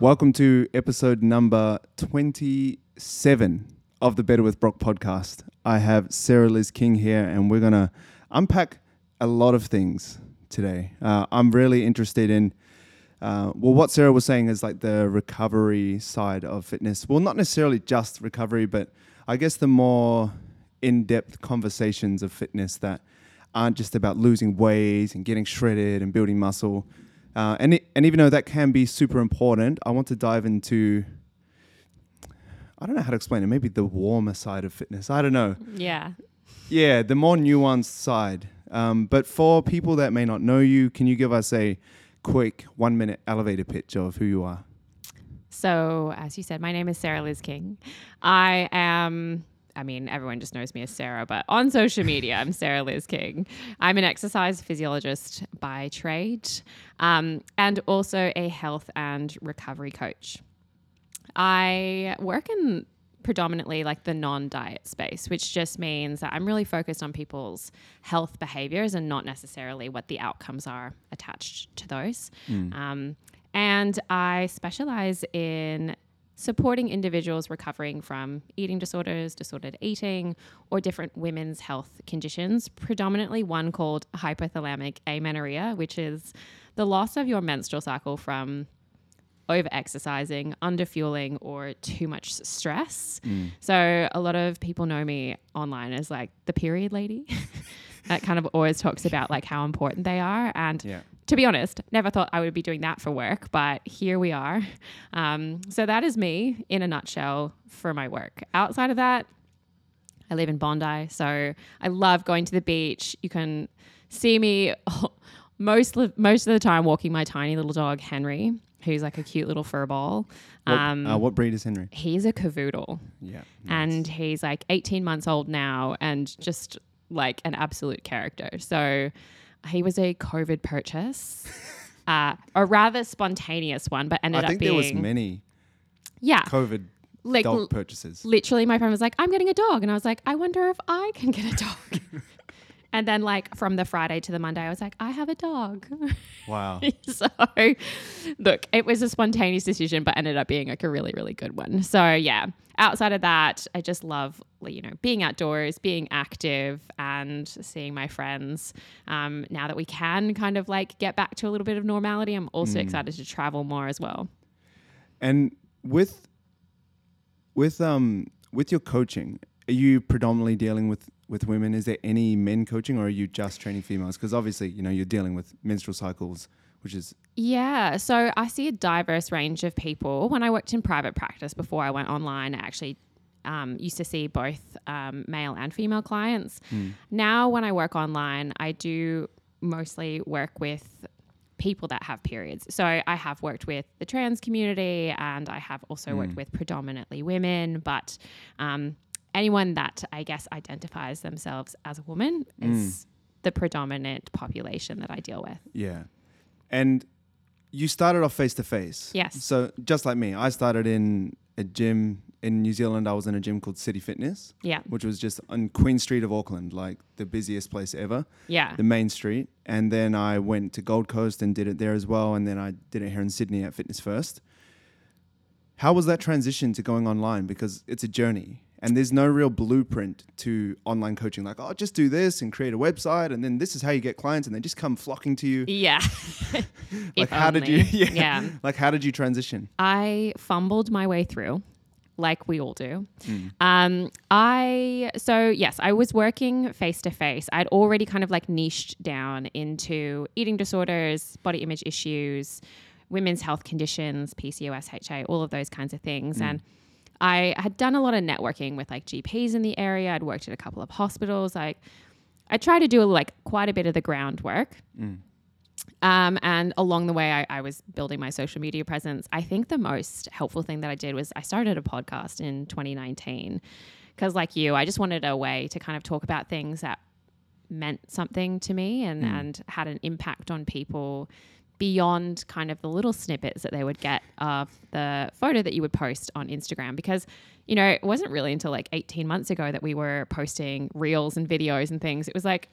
Welcome to episode number 27 of the Better with Brock podcast. I have Sarah Liz King here, and we're going to unpack a lot of things today. Uh, I'm really interested in, uh, well, what Sarah was saying is like the recovery side of fitness. Well, not necessarily just recovery, but I guess the more in depth conversations of fitness that aren't just about losing weight and getting shredded and building muscle. Uh, and it, and even though that can be super important, I want to dive into. I don't know how to explain it. Maybe the warmer side of fitness. I don't know. Yeah. Yeah, the more nuanced side. Um, but for people that may not know you, can you give us a quick one minute elevator pitch of who you are? So, as you said, my name is Sarah Liz King. I am I mean, everyone just knows me as Sarah, but on social media, I'm Sarah Liz King. I'm an exercise physiologist by trade um, and also a health and recovery coach. I work in predominantly like the non diet space, which just means that I'm really focused on people's health behaviors and not necessarily what the outcomes are attached to those. Mm. Um, and I specialize in supporting individuals recovering from eating disorders, disordered eating, or different women's health conditions, predominantly one called hypothalamic amenorrhea, which is the loss of your menstrual cycle from over exercising, under fueling, or too much stress. Mm. So, a lot of people know me online as like the period lady. that kind of always talks about like how important they are. And yeah to be honest, never thought I would be doing that for work, but here we are. Um, so that is me in a nutshell for my work. Outside of that, I live in Bondi, so I love going to the beach. You can see me most most of the time walking my tiny little dog Henry, who's like a cute little fur ball. Um, what, uh, what breed is Henry? He's a cavoodle. Yeah, nice. and he's like 18 months old now, and just like an absolute character. So he was a COVID purchase, uh, a rather spontaneous one, but ended I think up being. there was many. Yeah. COVID like dog purchases. Literally, my friend was like, "I'm getting a dog," and I was like, "I wonder if I can get a dog." And then, like, from the Friday to the Monday, I was like, I have a dog. Wow. so, look, it was a spontaneous decision, but ended up being like a really, really good one. So, yeah, outside of that, I just love, you know, being outdoors, being active, and seeing my friends. Um, now that we can kind of like get back to a little bit of normality, I'm also mm. excited to travel more as well. And with, with, um, with your coaching, are you predominantly dealing with with women? Is there any men coaching, or are you just training females? Because obviously, you know, you're dealing with menstrual cycles, which is yeah. So I see a diverse range of people. When I worked in private practice before I went online, I actually um, used to see both um, male and female clients. Mm. Now, when I work online, I do mostly work with people that have periods. So I have worked with the trans community and I have also mm. worked with predominantly women, but um, anyone that I guess identifies themselves as a woman mm. is the predominant population that I deal with. Yeah. And you started off face to face. Yes. So just like me, I started in a gym in New Zealand. I was in a gym called City Fitness. Yeah. Which was just on Queen Street of Auckland, like the busiest place ever. Yeah. The main street. And then I went to Gold Coast and did it there as well. And then I did it here in Sydney at Fitness First. How was that transition to going online? Because it's a journey and there's no real blueprint to online coaching like oh just do this and create a website and then this is how you get clients and they just come flocking to you yeah like how only. did you yeah, yeah like how did you transition i fumbled my way through like we all do. Mm. Um, I so yes, I was working face to face. I'd already kind of like niched down into eating disorders, body image issues, women's health conditions, PCOS, HA, all of those kinds of things, mm. and I had done a lot of networking with like GPs in the area. I'd worked at a couple of hospitals. Like I tried to do like quite a bit of the groundwork. Mm. Um, and along the way, I, I, was building my social media presence. I think the most helpful thing that I did was I started a podcast in 2019 because, like you, I just wanted a way to kind of talk about things that meant something to me and, mm. and had an impact on people beyond kind of the little snippets that they would get of the photo that you would post on Instagram because you know it wasn't really until like 18 months ago that we were posting reels and videos and things it was like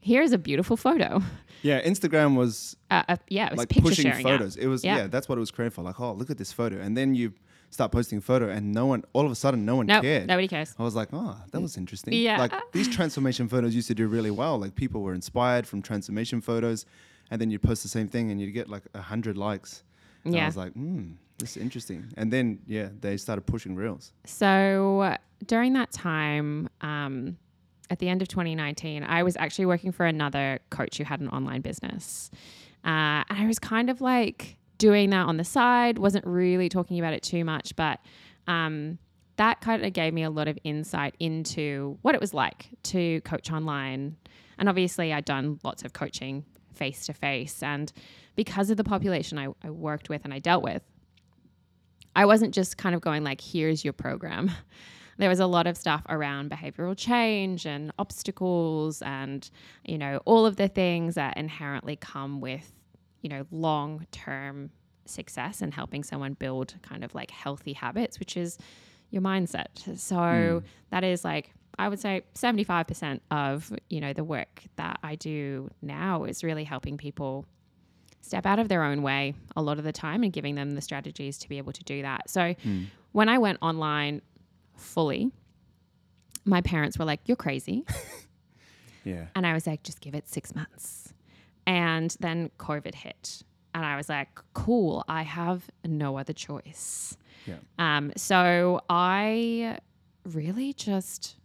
here's a beautiful photo. Yeah, Instagram was Uh, uh, yeah, it was like picture pushing photos. It was yeah. Yeah. that's what it was created for. Like, oh, look at this photo, and then you start posting a photo, and no one, all of a sudden, no one Nope, cared. nobody cares. I was like, oh, that was interesting. Yeah. Like these transformation photos used to do really well. Like people were inspired from transformation photos, and then you'd post the same thing, and you'd get like a hundred likes. And I was like, hmm, this is interesting. And then yeah, they started pushing reels. So uh, during that time, um, at the end of 2019, I was actually working for another coach who had an online business. Uh, and I was kind of like doing that on the side, wasn't really talking about it too much, but um, that kind of gave me a lot of insight into what it was like to coach online. And obviously, I'd done lots of coaching face to face. And because of the population I, I worked with and I dealt with, I wasn't just kind of going like, here's your program. There was a lot of stuff around behavioral change and obstacles and, you know, all of the things that inherently come with, you know, long term success and helping someone build kind of like healthy habits, which is your mindset. So hmm. that is like, I would say 75% of, you know, the work that I do now is really helping people step out of their own way a lot of the time and giving them the strategies to be able to do that. So when I went online fully, my parents were like, You're crazy. Yeah. And I was like, Just give it six months. And then COVID hit. And I was like, Cool, I have no other choice. Yeah. Um, so I really just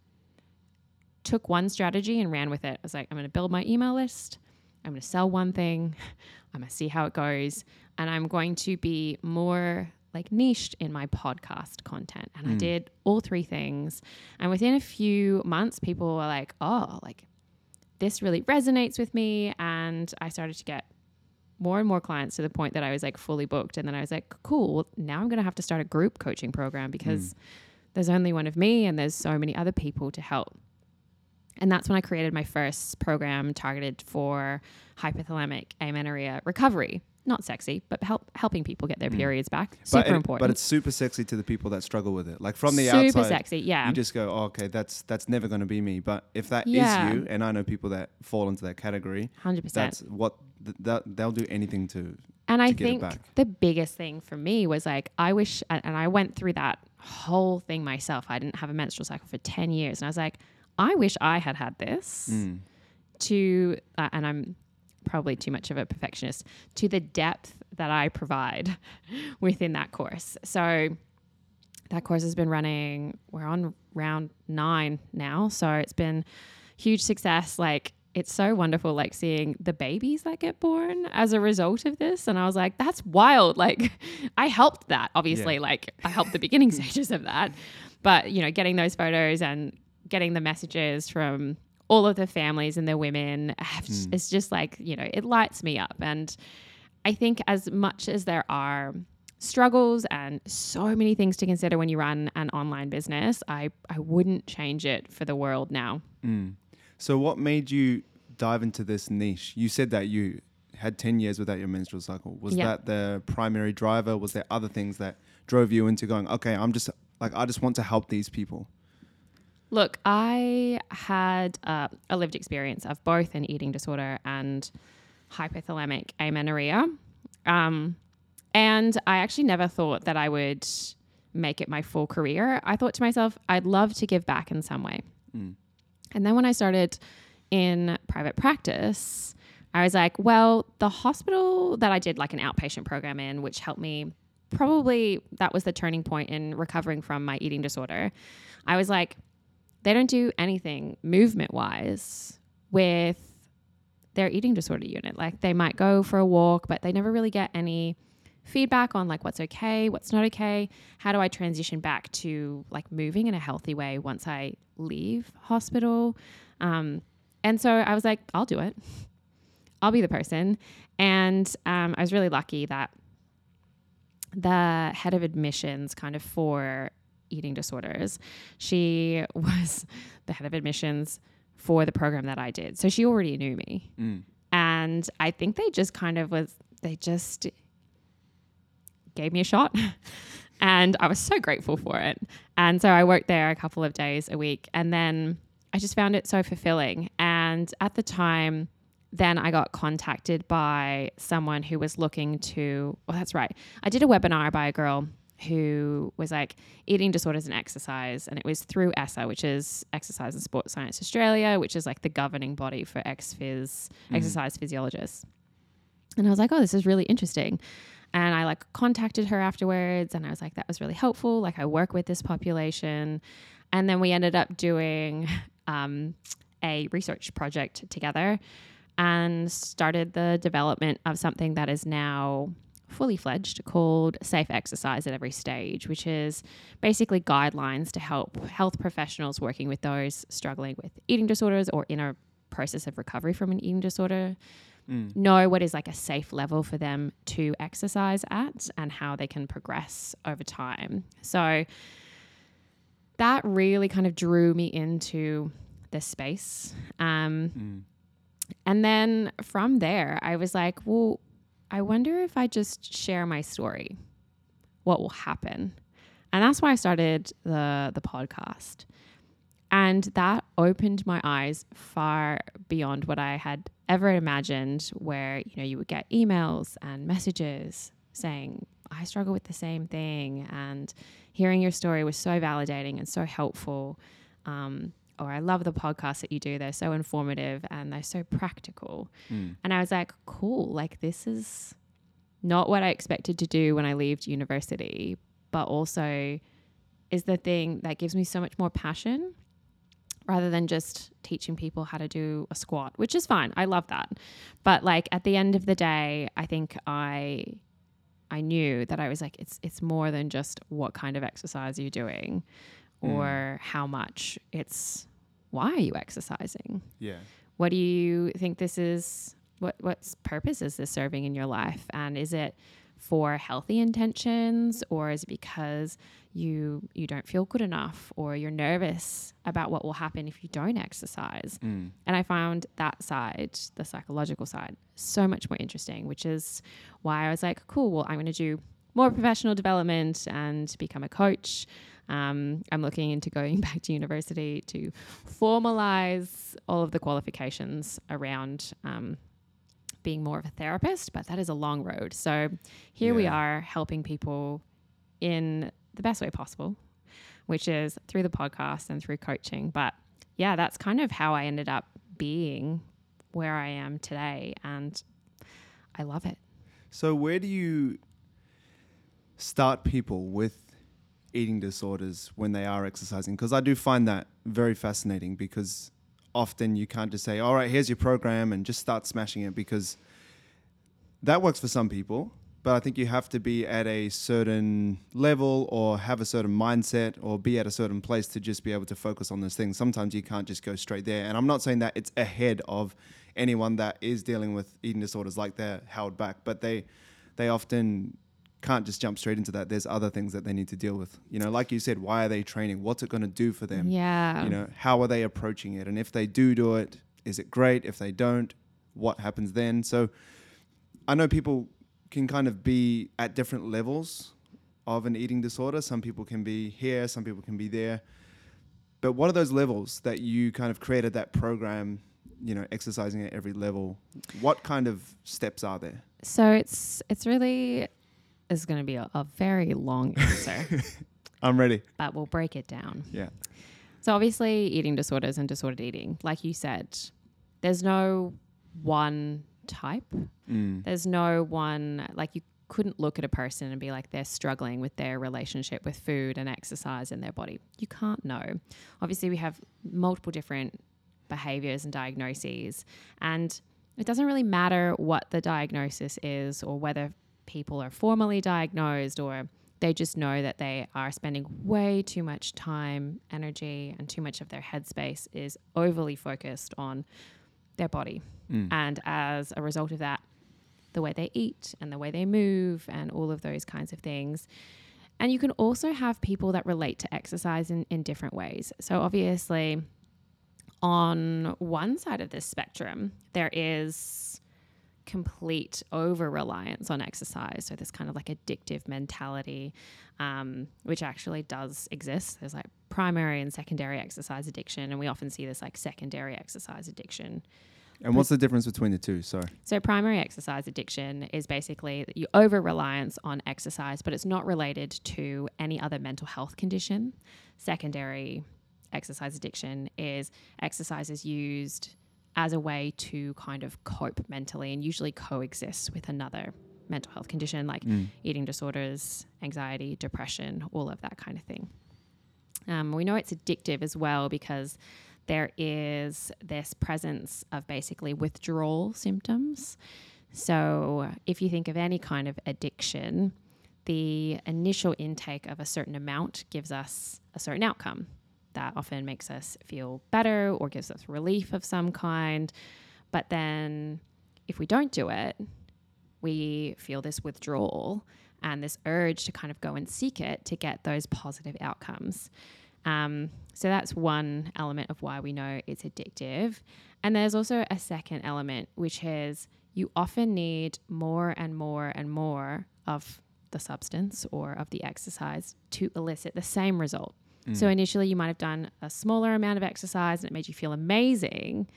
took one strategy and ran with it. I was like, I'm going to build my email list. I'm going to sell one thing. I'm going to see how it goes. And I'm going to be more like niched in my podcast content. And I hmm. did all three things. And within a few months, people were like, oh, like this really resonates with me. And I started to get more and more clients to the point that I was like fully booked. And then I was like, cool, well, now I'm going to have to start a group coaching program because hmm. there's only one of me and there's so many other people to help. And that's when I created my first program targeted for hypothalamic amenorrhea recovery. Not sexy, but help, helping people get their mm-hmm. periods back. Super but it- important. But it's super sexy to the people that struggle with it. Like from the super outside, super sexy. Yeah. you just go, oh, okay, that's that's never going to be me. But if that is Yeah. you, and I know people that fall into that category, 100%. that's what th- that they'll do anything to. And I to it think the biggest thing for me was like, I wish, and and I went through that whole thing myself. I didn't have a menstrual cycle for 10 years. And I was like, I wish I had had this Mm. to, uh, and I'm probably too much of a perfectionist, to the depth that I provide within that course. So that course has been running, we're on round nine now. So it's been huge success. Like, it's so wonderful, like seeing the babies that get born as a result of this. And I was like, that's wild. Like, I helped that, obviously. Yeah. Like, I helped the beginning stages of that. But, you know, getting those photos and getting the messages from all of the families and the women, hmm. it's just like, you know, it lights me up. And I think as much as there are struggles and so many things to consider when you run an online business, I, I wouldn't change it for the world now. Hmm. So, what made you dive into this niche? You said that you had 10 years without your menstrual cycle. Was Yeah. that the primary driver? Was there other things that drove you into going, okay, I'm just like, I just want to help these people? Look, I had uh, a lived experience of both an eating disorder and hypothalamic amenorrhea. Um, and I actually never thought that I would make it my full career. I thought to myself, I'd love to give back in some way. And then when I started in private practice, I was like, well, the hospital that I did like an outpatient program in, which helped me probably that was the turning point in recovering from my eating disorder. I was like, they don't do anything movement wise with their eating disorder unit. Like they might go for a walk, but they never really get any feedback on like what's okay, what's not okay. How do I transition back to like moving in a healthy way once I leave hospital? Um, and so I was like, I'll do it. I'll be the person. And um, I was really lucky that the head of admissions kind of for eating disorders, she was the head of admissions for the program that I did. So she already knew me. Mm. And I think they just kind of was, they just gave me a shot. and I was so grateful for it. And so I worked there a couple of days a week. And then I just found it so fulfilling. And And at the time, then I got contacted by someone who was looking to, well, that's right. I did a webinar by a girl who was like eating disorders and exercise. And it was through ESSA, which is Exercise and Sports Science Australia, which is like the governing body for ex-phys, exercise physiologists. And I was like, oh, this is really interesting. And I like contacted her afterwards and I was like, that was really helpful. Like I work with this population. And then we ended up doing um, a research project together and started the development of something that is now fully fledged called Safe Exercise at Every Stage, which is basically guidelines to help health professionals working with those struggling with eating disorders or in a process of recovery from an eating disorder know what is like a safe level for them to exercise at and how they can progress over time. So that really kind of drew me into this space. Um, And then from there, I was like, well, I wonder if I just share my story, what will happen? And that's why I started the the podcast. And that opened my eyes far beyond what I had ever imagined, where you know you would get emails and messages saying, I struggle with the same thing. And hearing your story was so validating and so helpful. Um, or I love the podcasts that you do. They're so informative and they're so practical. Hmm. And I was like, cool, like this is not what I expected to do when I left university, but also is the thing that gives me so much more passion rather than just teaching people how to do a squat, which is fine. I love that. But like at the end of the day, I think I I knew that I was like it's it's more than just what kind of exercise you're doing Mm. or how much. It's why are you exercising? Yeah. What do you think this is? What what purpose is this serving in your life? And is it for healthy intentions, or is it because you you don't feel good enough, or you're nervous about what will happen if you don't exercise? Mm. And I found that side, the psychological side, so much more interesting. Which is why I was like, cool. Well, I'm going to do more professional development and become a coach. Um, I'm looking into going back to university to formalize all of the qualifications around um, being more of a therapist, but that is a long road. So here we are helping people in the best way possible, which is through the podcast and through coaching. But yeah, that's kind of how I ended up being where I am today. And I love it. So where do you start people with eating disorders when they are exercising? Because I do find that very fascinating because often you can't just say, all right, here's your program and just start smashing it because that works for some people. But I think you have to be at a certain level or have a certain mindset or be at a certain place to just be able to focus on those things. Sometimes you can't just go straight there. And I'm not saying that it's ahead of anyone that is dealing with eating disorders like they're held back, but they they often can't just jump straight into that. There's other things that they need to deal with. You know, like you said, why are they training? What's it going to do for them? Yeah. You know, how are they approaching it? And if they do do it, is it great? If they don't, what happens then? So I know people can kind of be at different levels of an eating disorder. Some people can be here, some people can be there. But what are those levels that you kind of created that program, you know, exercising at every level? What kind of steps are there? So it's it's really is going to be a, a very long answer, I'm ready. but we'll break it down. Yeah. So obviously, eating disorders and disordered eating, like you said, there's no one type. Mm. There's no one like you couldn't look at a person and be like they're struggling with their relationship with food and exercise in their body. You can't know. Obviously, we have multiple different behaviors and diagnoses, and it doesn't really matter what the diagnosis is or whether people are formally diagnosed or they just know that they are spending way too much time, energy, and too much of their headspace is overly focused on their body. Mm. And as a result of that, the way they eat and the way they move and all of those kinds of things. And you can also have people that relate to exercise in, in different ways. So, obviously, on one side of this spectrum, there is complete over reliance on exercise. So this kind of like addictive mentality, um, which actually does exist. There's like primary and secondary exercise addiction, and we often see this like secondary exercise addiction. And what's the difference between the two? Sorry. So primary exercise addiction is basically that you over reliance on exercise, but it's not related to any other mental health condition. Secondary exercise addiction is exercise is used as a way to kind of cope mentally and usually coexists with another mental health condition like Mm. eating disorders, anxiety, depression, all of that kind of thing. Um, we know it's addictive as well because there is this presence of basically withdrawal symptoms. So, if you think of any kind of addiction, the initial intake of a certain amount gives us a certain outcome that often makes us feel better or gives us relief of some kind. But then, if we don't do it, we feel this withdrawal and this urge to kind of go and seek it to get those positive outcomes. Um, so that's one element of why we know it's addictive. And there's also a second element, which is you often need more and more and more of the substance or of the exercise to elicit the same result. So mm. initially, you might have done a smaller amount of exercise and it made you feel amazing.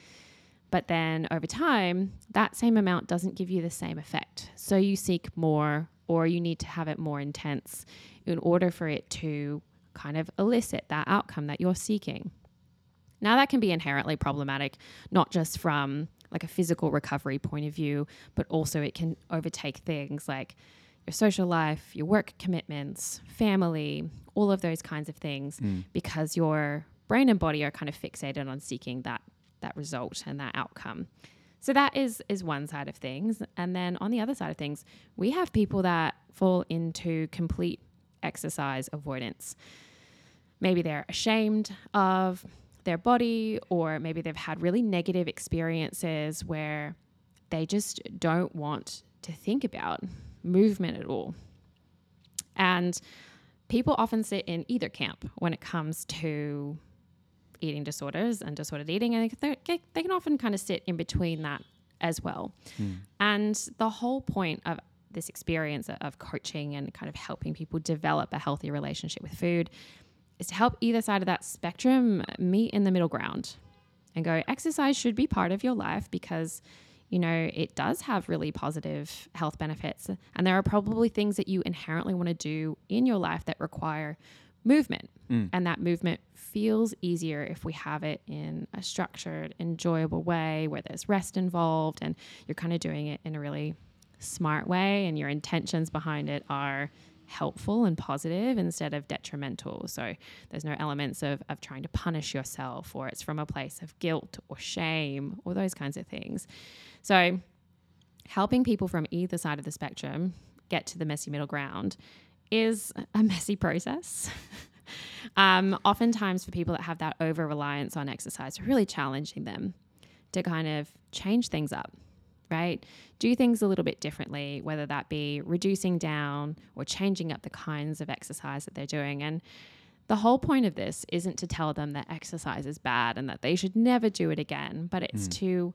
But then over time, that same amount doesn't give you the same effect. So you seek more or you need to have it more intense in order for it to kind of elicit that outcome that you're seeking. Now, that can be inherently problematic, not just from like a physical recovery point of view, but also it can overtake things like your social life, your work commitments, family, all of those kinds of things, hmm. because your brain and body are kind of fixated on seeking that that result and that outcome. So that is is one side of things, and then on the other side of things, we have people that fall into complete exercise avoidance. Maybe they're ashamed of their body, or maybe they've had really negative experiences where they just don't want to think about movement at all. And people often sit in either camp when it comes to eating disorders and disordered eating, and they, they can often kind of sit in between that as well. Hmm. And the whole point of this experience of coaching and kind of helping people develop a healthy relationship with food is to help either side of that spectrum meet in the middle ground and go, exercise should be part of your life because you know, it does have really positive health benefits. And there are probably things that you inherently want to do in your life that require movement. Mm. And that movement feels easier if we have it in a structured, enjoyable way where there's rest involved and you're kind of doing it in a really smart way and your intentions behind it are helpful and positive instead of detrimental. So there's no elements of, of trying to punish yourself or it's from a place of guilt or shame or those kinds of things. So helping people from either side of the spectrum get to the messy middle ground is a messy process. um, oftentimes, for people that have that over reliance on exercise, really challenging them to kind of change things up, right? Do things a little bit differently, whether that be reducing down or changing up the kinds of exercise that they're doing. And the whole point of this isn't to tell them that exercise is bad and that they should never do it again, but it's to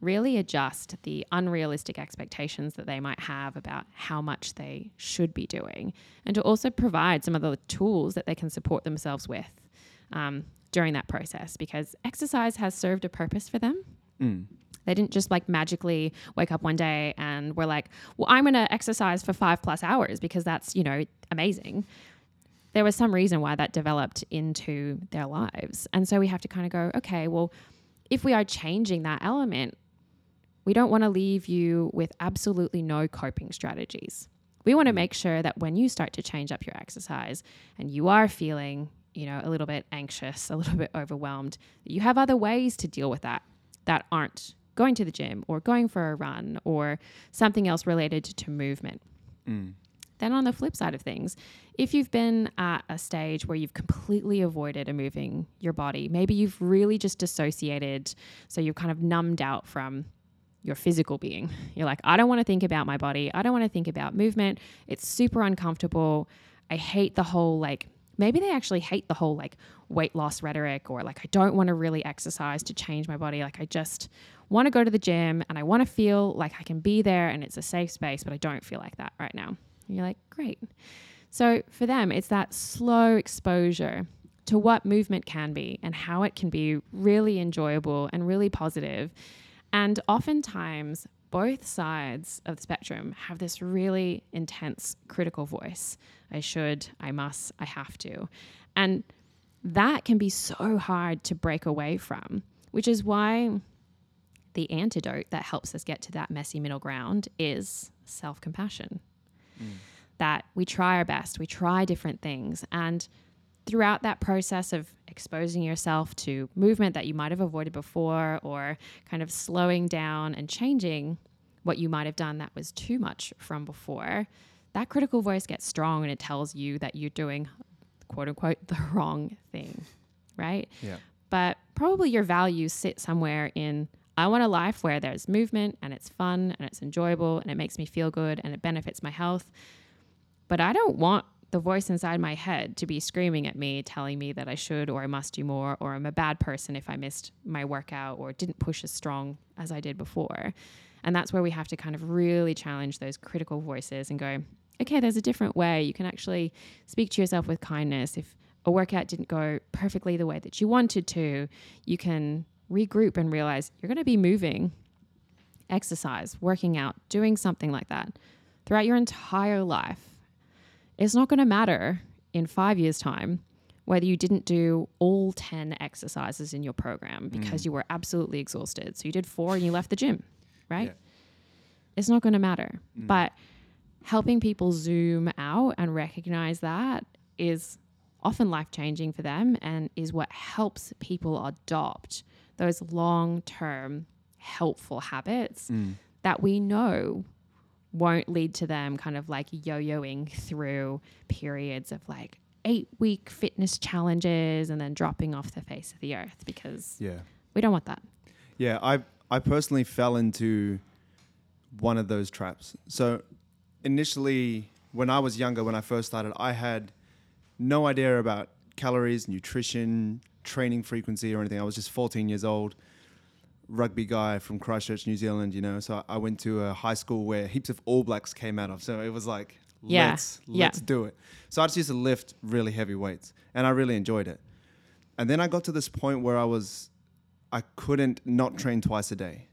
really adjust the unrealistic expectations that they might have about how much they should be doing and to also provide some of the tools that they can support themselves with um, during that process because exercise has served a purpose for them. They didn't just like magically wake up one day and were like, well, I'm going to exercise for five plus hours because that's, you know, amazing. There was some reason why that developed into their lives. And so we have to kind of go, okay, well, if we are changing that element, we don't want to leave you with absolutely no coping strategies. We want to mm. make sure that when you start to change up your exercise and you are feeling, you know, a little bit anxious, a little bit overwhelmed, you have other ways to deal with that that aren't going to the gym or going for a run or something else related to movement. Mm. Then, on the flip side of things, if you've been at a stage where you've completely avoided moving your body, maybe you've really just dissociated, so you're kind of numbed out from your physical being. You're like, I don't want to think about my body. I don't want to think about movement. It's super uncomfortable. I hate the whole like maybe they actually hate the whole like weight loss rhetoric or like I don't want to really exercise to change my body. Like I just want to go to the gym and I want to feel like I can be there and it's a safe space, but I don't feel like that right now. And you're like, great. So for them, it's that slow exposure to what movement can be and how it can be really enjoyable and really positive. And oftentimes, both sides of the spectrum have this really intense critical voice. I should, I must, I have to. And that can be so hard to break away from, which is why the antidote that helps us get to that messy middle ground is self compassion. Mm. That we try our best, we try different things, and throughout that process of exposing yourself to movement that you might have avoided before or kind of slowing down and changing what you might have done that was too much from before, that critical voice gets strong and it tells you that you're doing quote unquote the wrong thing, right? Yeah. But probably your values sit somewhere in I want a life where there's movement and it's fun and it's enjoyable and it makes me feel good and it benefits my health. But I don't want the voice inside my head to be screaming at me, telling me that I should or I must do more, or I'm a bad person if I missed my workout or didn't push as strong as I did before. And that's where we have to kind of really challenge those critical voices and go, okay, there's a different way. You can actually speak to yourself with kindness. If a workout didn't go perfectly the way that you wanted to, you can regroup and realize you're going to be moving, exercise, working out, doing something like that throughout your entire life it's not going to matter in five years' time whether you didn't do all 10 exercises in your program because mm. you were absolutely exhausted. So you did four and you left the gym, right? Yeah. It's not going to matter. Mm. But helping people zoom out and recognize that is often life changing for them and is what helps people adopt those long term helpful habits mm. that we know won't lead to them kind of like yo-yoing through periods of like eight week fitness challenges and then dropping off the face of the earth because yeah. we don't want that. Yeah i i personally fell into one of those traps. So initially when i was younger when i first started i had no idea about calories nutrition training frequency or anything. I was just 14 years old rugby guy from Christchurch, New Zealand, you know. So I went to a high school where heaps of All Blacks came out of. So it was like, yeah. let's yeah. let's do it. So I just used to lift really heavy weights, and I really enjoyed it. And then I got to this point where I was, I couldn't not train twice a day.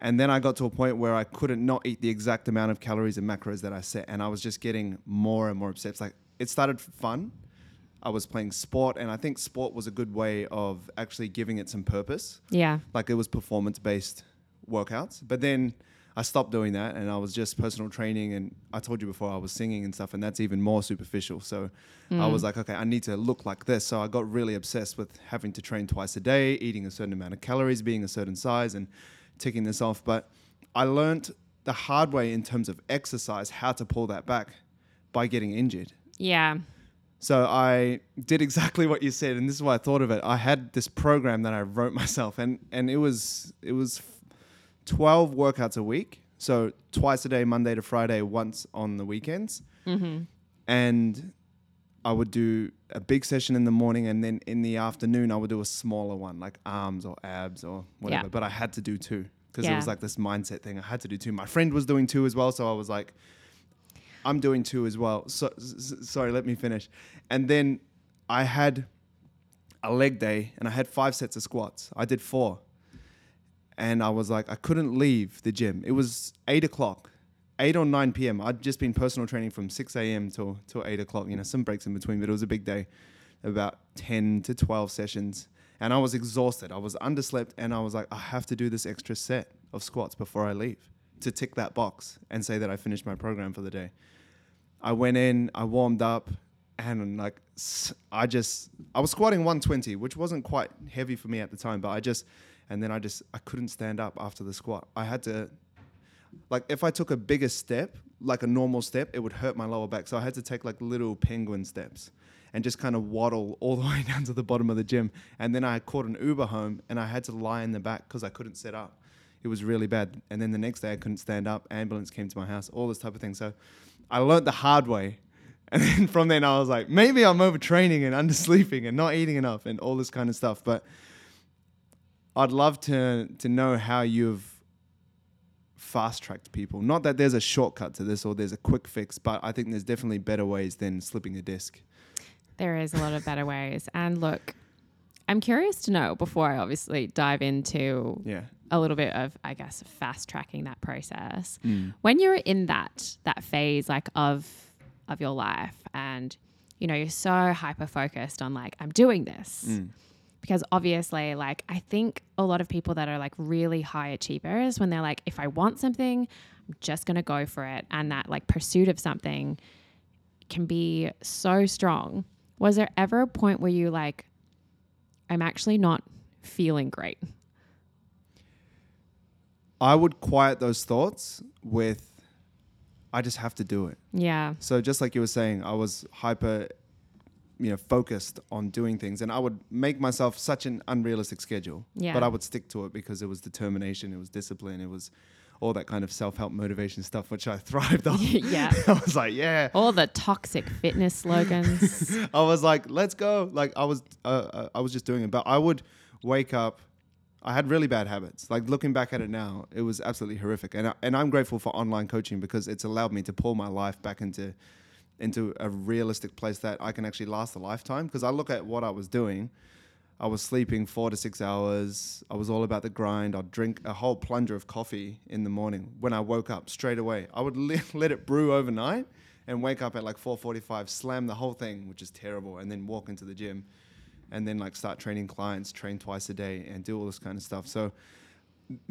And then I got to a point where I couldn't not eat the exact amount of calories and macros that I set, and I was just getting more and more upset. It's like it started fun, I was playing sport, and I think sport was a good way of actually giving it some purpose. Yeah. Like it was performance based workouts. But then I stopped doing that and I was just personal training. And I told you before I was singing and stuff, and that's even more superficial. So mm. I was like, okay, I need to look like this. So I got really obsessed with having to train twice a day, eating a certain amount of calories, being a certain size, and ticking this off. But I learned the hard way in terms of exercise how to pull that back by getting injured. Yeah. So I did exactly what you said, and this is why I thought of it. I had this program that I wrote myself, and and it was it was twelve workouts a week, so twice a day, Monday to Friday, once on the weekends, mm-hmm. and I would do a big session in the morning, and then in the afternoon I would do a smaller one, like arms or abs or whatever. Yeah. But I had to do two because yeah. it was like this mindset thing. I had to do two. My friend was doing two as well, so I was like I'm doing two as well. So, sorry, let me finish. And then I had a leg day and I had five sets of squats. I did four. And I was like, I couldn't leave the gym. It was eight o'clock, eight or 9 p.m. I'd just been personal training from 6 a.m. till, till eight o'clock, you know, some breaks in between, but it was a big day, about 10 to 12 sessions. And I was exhausted. I was underslept and I was like, I have to do this extra set of squats before I leave to tick that box and say that I finished my program for the day. I went in, I warmed up, and like I just I was squatting 120, which wasn't quite heavy for me at the time, but I just and then I just I couldn't stand up after the squat. I had to like if I took a bigger step, like a normal step, it would hurt my lower back. So I had to take like little penguin steps and just kind of waddle all the way down to the bottom of the gym. And then I caught an Uber home and I had to lie in the back because I couldn't sit up. It was really bad. And then the next day I couldn't stand up. Ambulance came to my house, all this type of thing. So I learned the hard way. And then from then I was like, maybe I'm overtraining and undersleeping and not eating enough and all this kind of stuff. But I'd love to to know how you've fast tracked people. Not that there's a shortcut to this or there's a quick fix, but I think there's definitely better ways than slipping a disc. There is a lot of better ways. And look, I'm curious to know before I obviously dive into Yeah. A little bit of I guess fast tracking that process. Mm. When you're in that that phase like of of your life and you know you're so hyper focused on like I'm doing this. Mm. Because obviously like I think a lot of people that are like really high achievers when they're like if I want something I'm just going to go for it and that like pursuit of something can be so strong. Was there ever a point where you like I'm actually not feeling great? I would quiet those thoughts with I just have to do it. Yeah. So just like you were saying, I was hyper, you know, focused on doing things, and I would make myself such an unrealistic schedule. Yeah. But I would stick to it because it was determination, it was discipline, it was all that kind of self-help motivation stuff, which I thrived on. yeah. I was like, yeah. All the toxic fitness slogans. I was like, let's go. Like I was, uh, uh, I was just doing it. But I would wake up. I had really bad habits. Like looking back at it now, it was absolutely horrific. And I, and I'm grateful for online coaching because it's allowed me to pull my life back into into a realistic place that I can actually last a lifetime. Because I look at what I was doing. I was sleeping four to six hours. I was all about the grind. I'd drink a whole plunger of coffee in the morning when I woke up straight away. I would let it brew overnight and wake up at like 4:45, slam the whole thing, which is terrible, and then walk into the gym, and then like start training clients, train twice a day, and do all this kind of stuff. So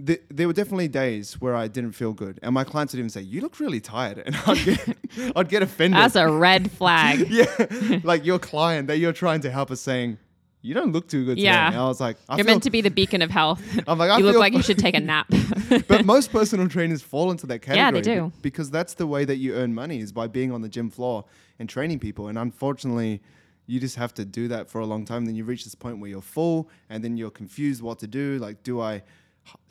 th- there were definitely days where I didn't feel good, and my clients would even say, "You look really tired," and I'd get, I'd get offended. That's a red flag. yeah, like your client that you're trying to help is saying, "You don't look too good." Yeah. today." And I was like, I You're meant to be the beacon of health. I'm like, I you look like you should take a nap. but most personal trainers fall into that category. Yeah, they do. Because that's the way that you earn money is by being on the gym floor and training people. And unfortunately, you just have to do that for a long time. Then you reach this point where you're full and then you're confused what to do. Like, do I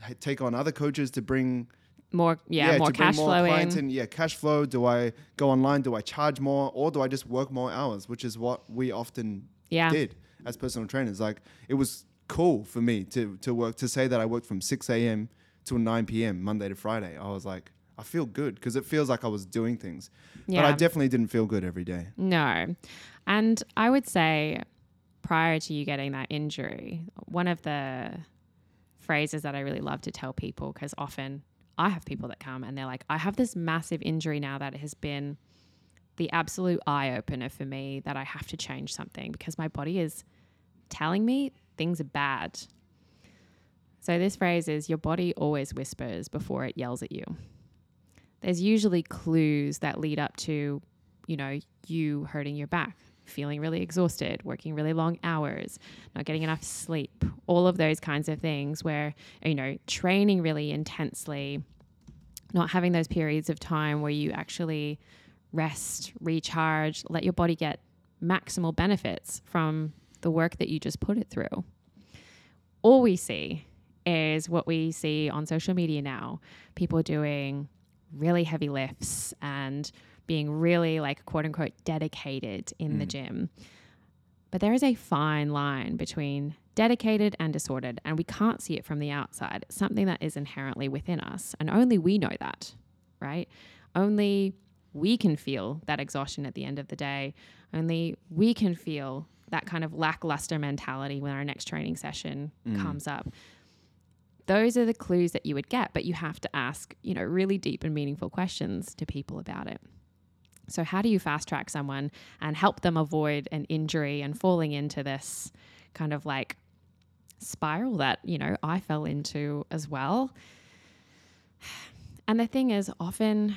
h- take on other coaches to bring more, yeah, more to bring cash flow in. Yeah, cash flow. Do I go online? Do I charge more? Or do I just work more hours? Which is what we often Yeah. did as personal trainers. Like it was cool for me to to work to say that I worked from 6 a.m. till 9 p.m. Monday to Friday. I was like, I feel good because it feels like I was doing things. But I definitely didn't feel good every day. No. And I would say prior to you getting that injury, one of the phrases that I really love to tell people, because often I have people that come and they're like, I have this massive injury now that has been the absolute eye opener for me that I have to change something because my body is telling me things are bad. So, this phrase is your body always whispers before it yells at you. There's usually clues that lead up to, you know, you hurting your back, feeling really exhausted, working really long hours, not getting enough sleep, all of those kinds of things where, you know, training really intensely, not having those periods of time where you actually rest, recharge, let your body get maximal benefits from the work that you just put it through. All we see is what we see on social media now people doing really heavy lifts and being really like quote unquote dedicated in the mm. gym. But there is a fine line between dedicated and disordered, and we can't see it from the outside. It's something that is inherently within us, and only we know that, right? Only we can feel that exhaustion at the end of the day. Only we can feel that kind of lackluster mentality when our next training session mm. comes up those are the clues that you would get, but you have to ask, you know, really deep and meaningful questions to people about it. So, how do you fast track someone and help them avoid an injury and falling into this kind of like spiral that, you know, I fell into as well? And the thing is, often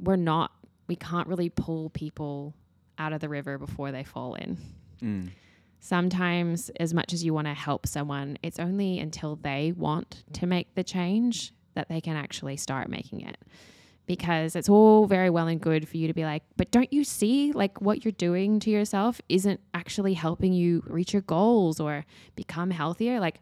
we're not, we can't really pull people out of the river before they fall in Mm. sometimes as much as you want to help someone it's only until they want to make the change that they can actually start making it because it's all very well and good for you to be like but don't you see like what you're doing to yourself isn't actually helping you reach your goals or become healthier like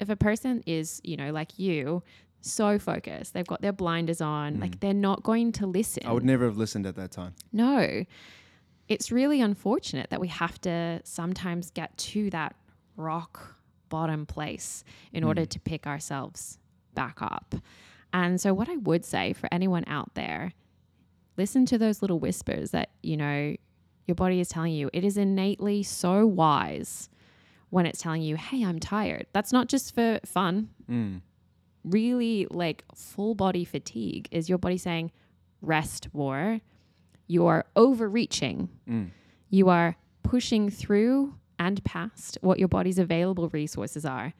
if a person is you know like you so focused they've got their blinders on like mm. they're not going to listen I would never have listened at that time. no. it's really unfortunate that we have to sometimes get to that rock bottom place in order mm. to pick ourselves back up. And so, what I would say for anyone out there, listen to those little whispers that, you know, your body is telling you. It is innately so wise when it's telling you, hey, I'm tired. That's not just for fun. Mm. Really, like full body fatigue is your body saying, rest more. You are overreaching. Mm. You are pushing through and past what your body's available resources are.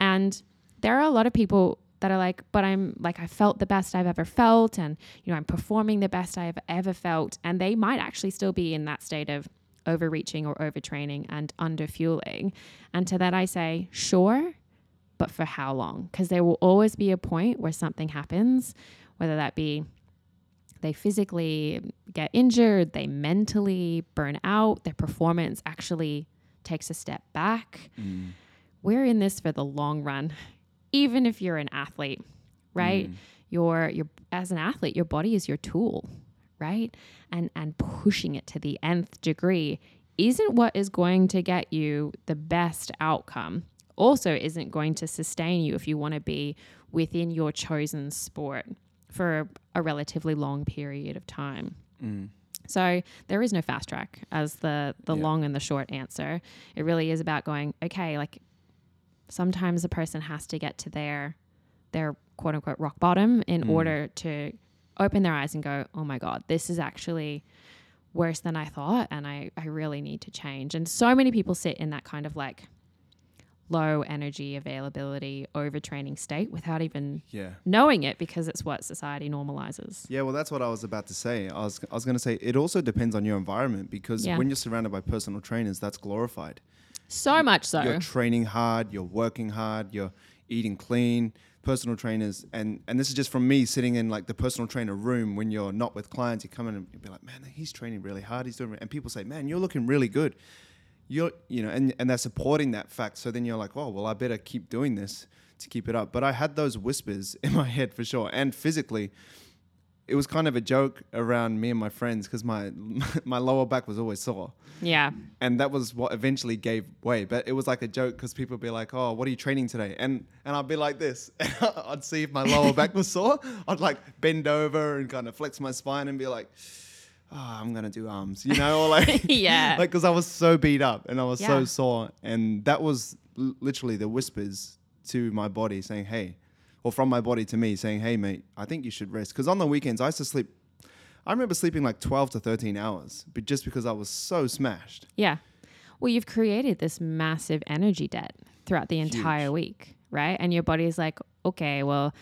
And there are a lot of people that are like, but I'm like, I felt the best I've ever felt. And, you know, I'm performing the best I've ever felt. And they might actually still be in that state of overreaching or overtraining and underfueling. And to that, I say, sure, but for how long? Because there will always be a point where something happens, whether that be they physically get injured, they mentally burn out, their performance actually takes a step back. Mm. We're in this for the long run. Even if you're an athlete, right? Mm. Your your as an athlete, your body is your tool, right? And and pushing it to the nth degree isn't what is going to get you the best outcome. Also isn't going to sustain you if you want to be within your chosen sport for a relatively long period of time. Mm. So there is no fast track as the the Yeah. long and the short answer. It really is about going, okay, like sometimes a person has to get to their their quote unquote rock bottom in Mm. order to open their eyes and go, oh my God, this is actually worse than I thought and I, I really need to change. And so many people sit in that kind of like low energy availability, overtraining state without even Yeah. knowing it because it's what society normalizes. Yeah, well, that's what I was about to say. I was, I was going to say it also depends on your environment because Yeah. when you're surrounded by personal trainers, that's glorified. So much so. You're training hard, you're working hard, you're eating clean. Personal trainers, and and this is just from me sitting in like the personal trainer room when you're not with clients. You come in and you'll be like, man, he's training really hard. He's doing, and people say, man, you're looking really good. You're, you know, and and they're supporting that fact. So then you're like, oh, well, I better keep doing this to keep it up. But I had those whispers in my head for sure, and physically, it was kind of a joke around me and my friends because my my lower back was always sore yeah. and that was what eventually gave way. But it was like a joke because people would be like, "Oh, what are you training today?" And and I'd be like this. I'd see if my lower back was sore. I'd like bend over and kind of flex my spine and be like, "Oh, I'm gonna do arms," you know, or like Yeah. like because I was so beat up and I was so sore, and that was l- literally the whispers to my body saying, "Hey," or from my body to me saying, "Hey, mate, I think you should rest." Because on the weekends I used to sleep. I remember sleeping like 12 to 13 hours, but just because I was so smashed. Yeah. Well, you've created this massive energy debt throughout the entire Huge. week, right? And your body is like, okay, well,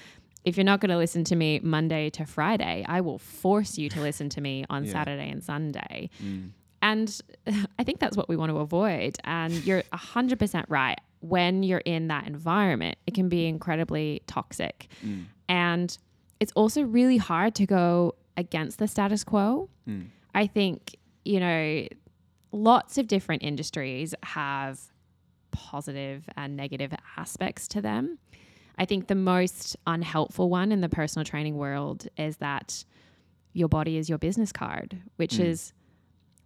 if you're not going to listen to me Monday to Friday, I will force you to listen to me on Yeah. Saturday and Sunday. Mm. And I think that's what we want to avoid. And you're 100% right. When you're in that environment, it can be incredibly toxic. Mm. And it's also really hard to go against the status quo. Mm. I think, you know, lots of different industries have positive and negative aspects to them. I think the most unhelpful one in the personal training world is that your body is your business card, which Mm. is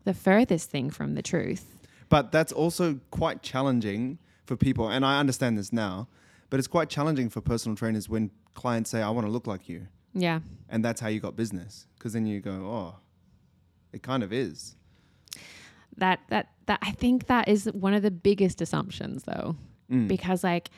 the furthest thing from the truth. But that's also quite challenging for people, and I understand this now, but it's quite challenging for personal trainers when clients say, I want to look like you. Yeah. And that's how you got business. Because then you go, oh, it kind of is. That that that I think that is one of the biggest assumptions though. Mm. because like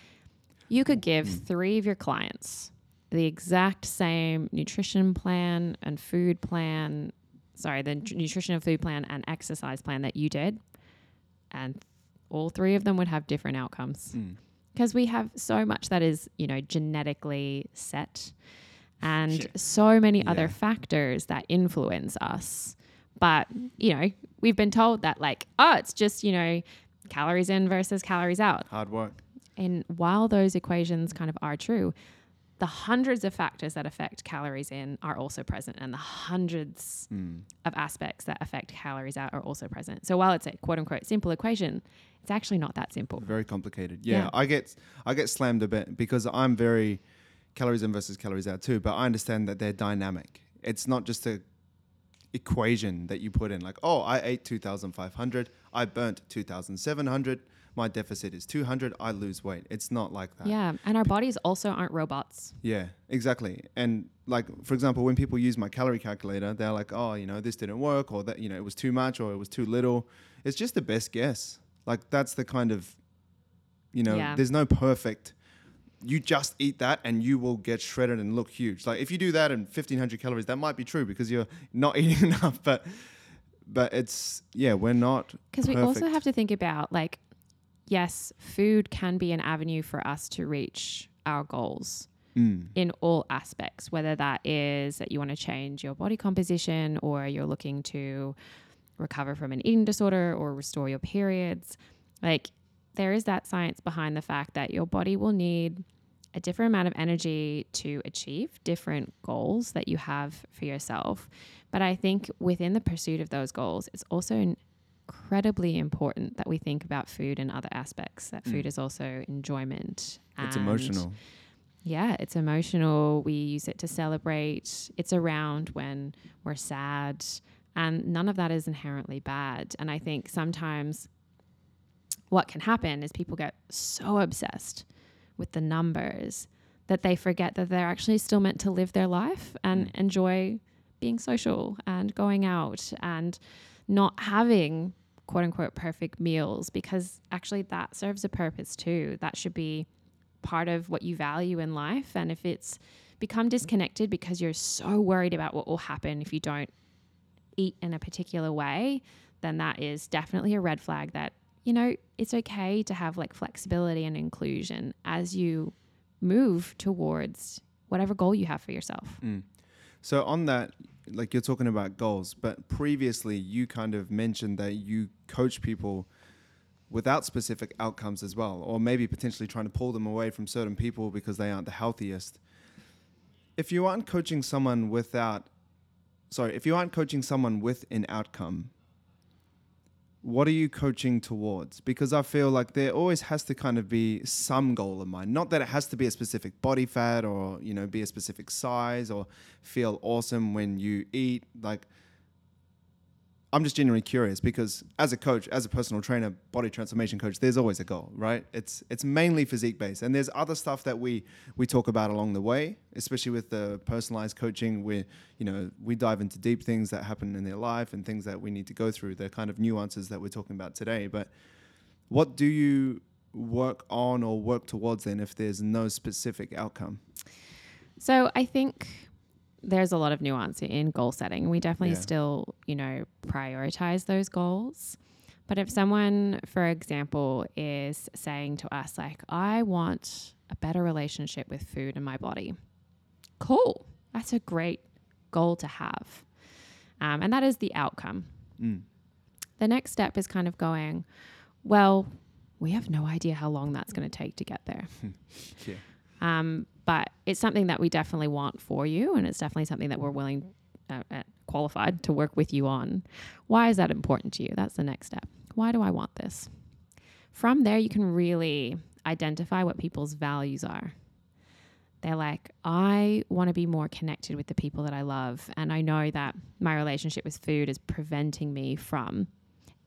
you could give three of your clients the exact same nutrition plan and food plan sorry the nut- nutrition and food plan and exercise plan that you did and all three of them would have different outcomes Mm. because we have so much that is you know genetically set and Yeah. so many Yeah. other factors that influence us but you know we've been told that like oh it's just you know calories in versus calories out Hard work. and while those equations kind of are true, the hundreds of factors that affect calories in are also present, and the hundreds Mm. of aspects that affect calories out are also present. So while it's a quote unquote simple equation, it's actually not that simple. Very complicated. Yeah, Yeah. I get I get slammed a bit because I'm very calories in versus calories out too. But I understand that they're dynamic. It's not just a equation that you put in like oh i ate 2500 i burnt 2700 my deficit is 200 i lose weight it's not like that Yeah. And our bodies also aren't robots. yeah exactly and like for example when people use my calorie calculator they're like oh you know this didn't work or that you know it was too much or it was too little it's just the best guess like that's the kind of you know Yeah. there's no perfect you just eat that and you will get shredded and look huge like if you do that and 1500 calories that might be true because you're not eating enough but but it's yeah we're not Because we also have to think about like, yes, food can be an avenue for us to reach our goals Mm. in all aspects, whether that is that you want to change your body composition or you're looking to recover from an eating disorder or restore your periods. Like, there is that science behind the fact that your body will need a different amount of energy to achieve different goals that you have for yourself. But I think within the pursuit of those goals, it's also incredibly important that we think about food and other aspects. That mm. food is also enjoyment. it's emotional yeah, it's emotional. We use it to celebrate. It's around when we're sad. And none of that is inherently bad. And I think sometimes what can happen is people get so obsessed with the numbers that they forget that they're actually still meant to live their life and mm. enjoy being social and going out and not having quote unquote perfect meals because actually that serves a purpose too. That should be part of what you value in life. And if it's become disconnected because you're so worried about what will happen if you don't eat in a particular way, then that is definitely a red flag that, you know, it's okay to have like flexibility and inclusion as you move towards whatever goal you have for yourself. Mm. So on that, like you're talking about goals, but previously you kind of mentioned that you coach people without specific outcomes as well, or maybe potentially trying to pull them away from certain people because they aren't the healthiest. If you aren't coaching someone without, sorry, if you aren't coaching someone with an outcome, what are you coaching towards? Because I feel like there always has to kind of be some goal in mind. Not that it has to be a specific body fat or, you know, be a specific size or feel awesome when you eat. Like, I'm just genuinely curious because as a coach, as a personal trainer, body transformation coach, there's always a goal, right? It's it's mainly physique based, and there's other stuff that we we talk about along the way, especially with the personalized coaching, where you know we dive into deep things that happen in their life and things that we need to go through, the kind of nuances that we're talking about today. But what do you work on or work towards then if there's no specific outcome? So I think there's a lot of nuance in goal setting. We definitely Yeah. still, you know, prioritize those goals. But if someone, for example, is saying to us, like, I want a better relationship with food and my body, cool. That's a great goal to have. Um, and that is the outcome. Mm. The next step is kind of going, well, we have no idea how long that's going to take to get there. Yeah. Um, but it's something that we definitely want for you, and it's definitely something that we're willing, uh, uh, qualified to work with you on. Why is that important to you? That's the next step. Why do I want this? From there, you can really identify what people's values are. They're like, I want to be more connected with the people that I love. And I know that my relationship with food is preventing me from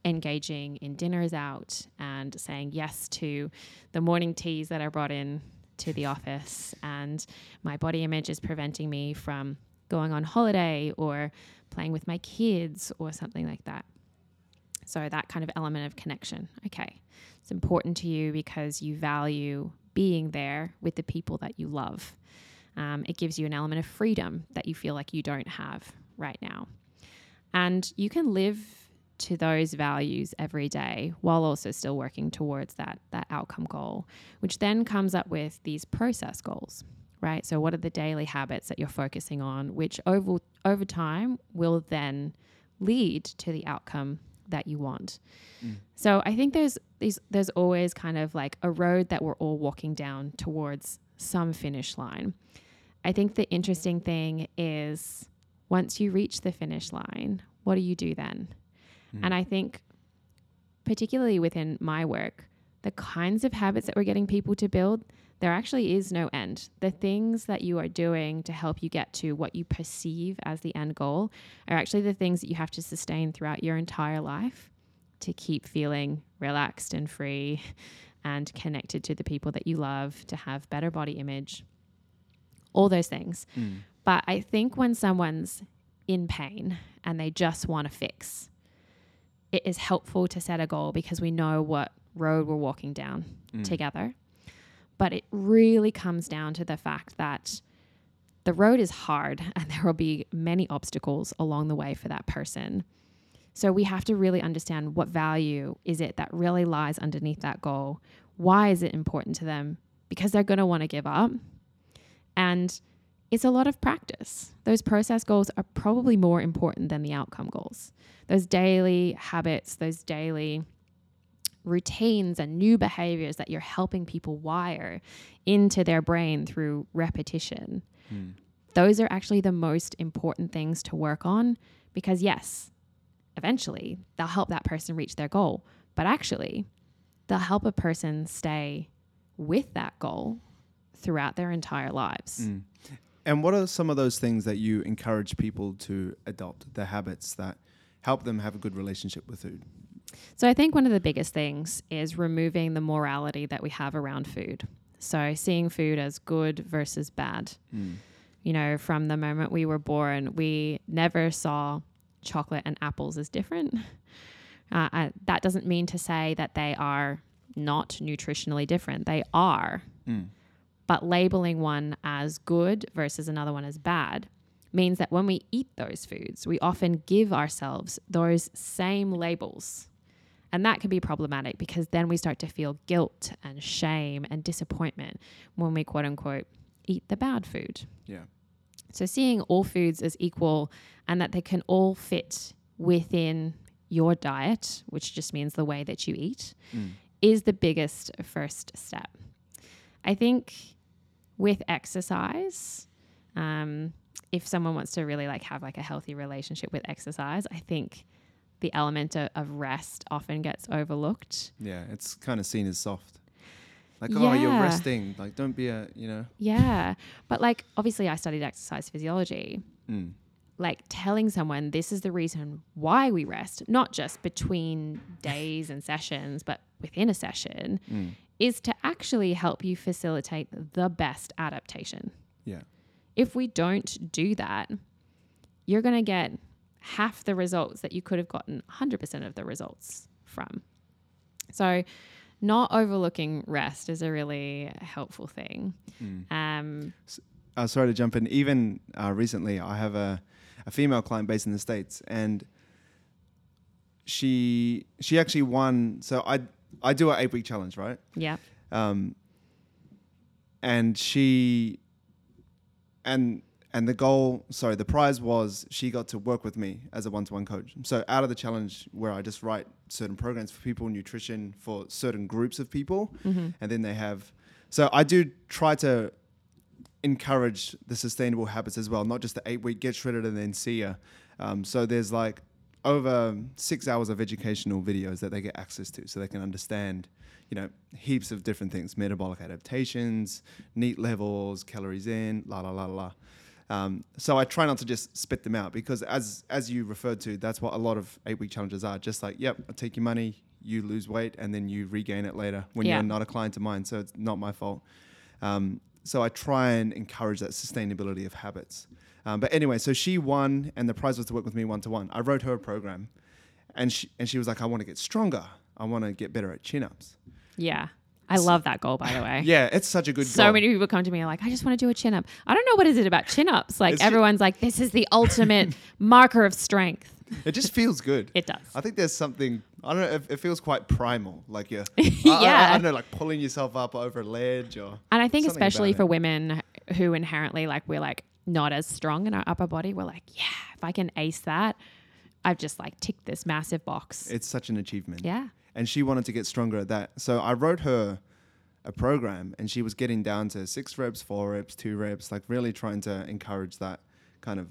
engaging in dinners out and saying yes to the morning teas that I brought in to the office. And my body image is preventing me from going on holiday or playing with my kids or something like that. So, that kind of element of connection. Okay. It's important to you because you value being there with the people that you love. Um, it gives you an element of freedom that you feel like you don't have right now. And you can live to those values every day while also still working towards that, that outcome goal, which then comes up with these process goals, right? So, what are the daily habits that you're focusing on, which over, over time will then lead to the outcome that you want. Mm. So I think there's these there's always kind of like a road that we're all walking down towards some finish line. I think the interesting thing is once you reach the finish line, what do you do then? And I think particularly within my work, the kinds of habits that we're getting people to build, there actually is no end. The things that you are doing to help you get to what you perceive as the end goal are actually the things that you have to sustain throughout your entire life to keep feeling relaxed and free and connected to the people that you love, to have better body image, all those things. Mm. But I think when someone's in pain and they just want to fix, it is helpful to set a goal because we know what road we're walking down Mm. together. But it really comes down to the fact that the road is hard and there will be many obstacles along the way for that person. So we have to really understand what value is it that really lies underneath that goal? Why is it important to them? Because they're going to want to give up. And it's a lot of practice. Those process goals are probably more important than the outcome goals. Those daily habits, those daily routines and new behaviors that you're helping people wire into their brain through repetition. Mm. Those are actually the most important things to work on because, yes, eventually they'll help that person reach their goal, but actually, they'll help a person stay with that goal throughout their entire lives. Mm. And what are some of those things that you encourage people to adopt, the habits that help them have a good relationship with food? So I think one of the biggest things is removing the morality that we have around food. So seeing food as good versus bad. Mm. You know, from the moment we were born, we never saw chocolate and apples as different. Uh, uh, that doesn't mean to say that they are not nutritionally different. They are. Mm. But labeling one as good versus another one as bad means that when we eat those foods, we often give ourselves those same labels. And that can be problematic because then we start to feel guilt and shame and disappointment when we quote unquote eat the bad food. Yeah. So seeing all foods as equal and that they can all fit within your diet, which just means the way that you eat, Mm. is the biggest first step. I think with exercise, um, if someone wants to really like have like a healthy relationship with exercise, I think the element of, of rest often gets overlooked. Yeah. It's kind of seen as soft. Like, oh, you're resting. Like, don't be a, you know. Yeah. But like obviously I studied exercise physiology. Mm. Like telling someone this is the reason why we rest, not just between days and sessions, but within a session, Mm. is to actually help you facilitate the best adaptation. Yeah. If we don't do that, you're going to get half the results that you could have gotten 100% of the results from. So, not overlooking rest is a really helpful thing. Mm. Um, uh, sorry to jump in. Even uh, recently, I have a, a female client based in the states, and she she actually won. So I I do an eight week challenge, right? yeah. Um, and she and and the goal, sorry, the prize was she got to work with me as a one to one coach. So out of the challenge, where I just write certain programs for people, nutrition for certain groups of people, Mm-hmm. and then they have. So I do try to encourage the sustainable habits as well, not just the eight week get shredded and then see ya. Um, so there's like over six hours of educational videos that they get access to, so they can understand, you know, heaps of different things: metabolic adaptations, NEAT levels, calories in, la la la la. Um, so I try not to just spit them out because, as as you referred to, that's what a lot of eight week challenges are. Just like, yep, I take your money, you lose weight, and then you regain it later when Yeah. you're not a client of mine. So it's not my fault. Um, so I try and encourage that sustainability of habits. Um, but anyway, so she won, and the prize was to work with me one to one. I wrote her a program, and she and she was like, "I want to get stronger. I want to get better at chin ups." Yeah. I love that goal, by the way. Yeah, it's such a good so goal. So many people come to me are like, I just want to do a chin up. I don't know what is it about chin ups. Like It's everyone's like, this is the ultimate marker of strength. It just feels good. It does. I think there's something I don't know. It, it feels quite primal, like you're, I- I, I, don't know, like pulling yourself up over a ledge or. And I think especially for it. women who inherently like we're like not as strong in our upper body, we're like, yeah, if I can ace that, I've just like ticked this massive box. It's such an achievement. yeah. and she wanted to get stronger at that. So I wrote her a program, and she was getting down to six reps, four reps, two reps, like really trying to encourage that kind of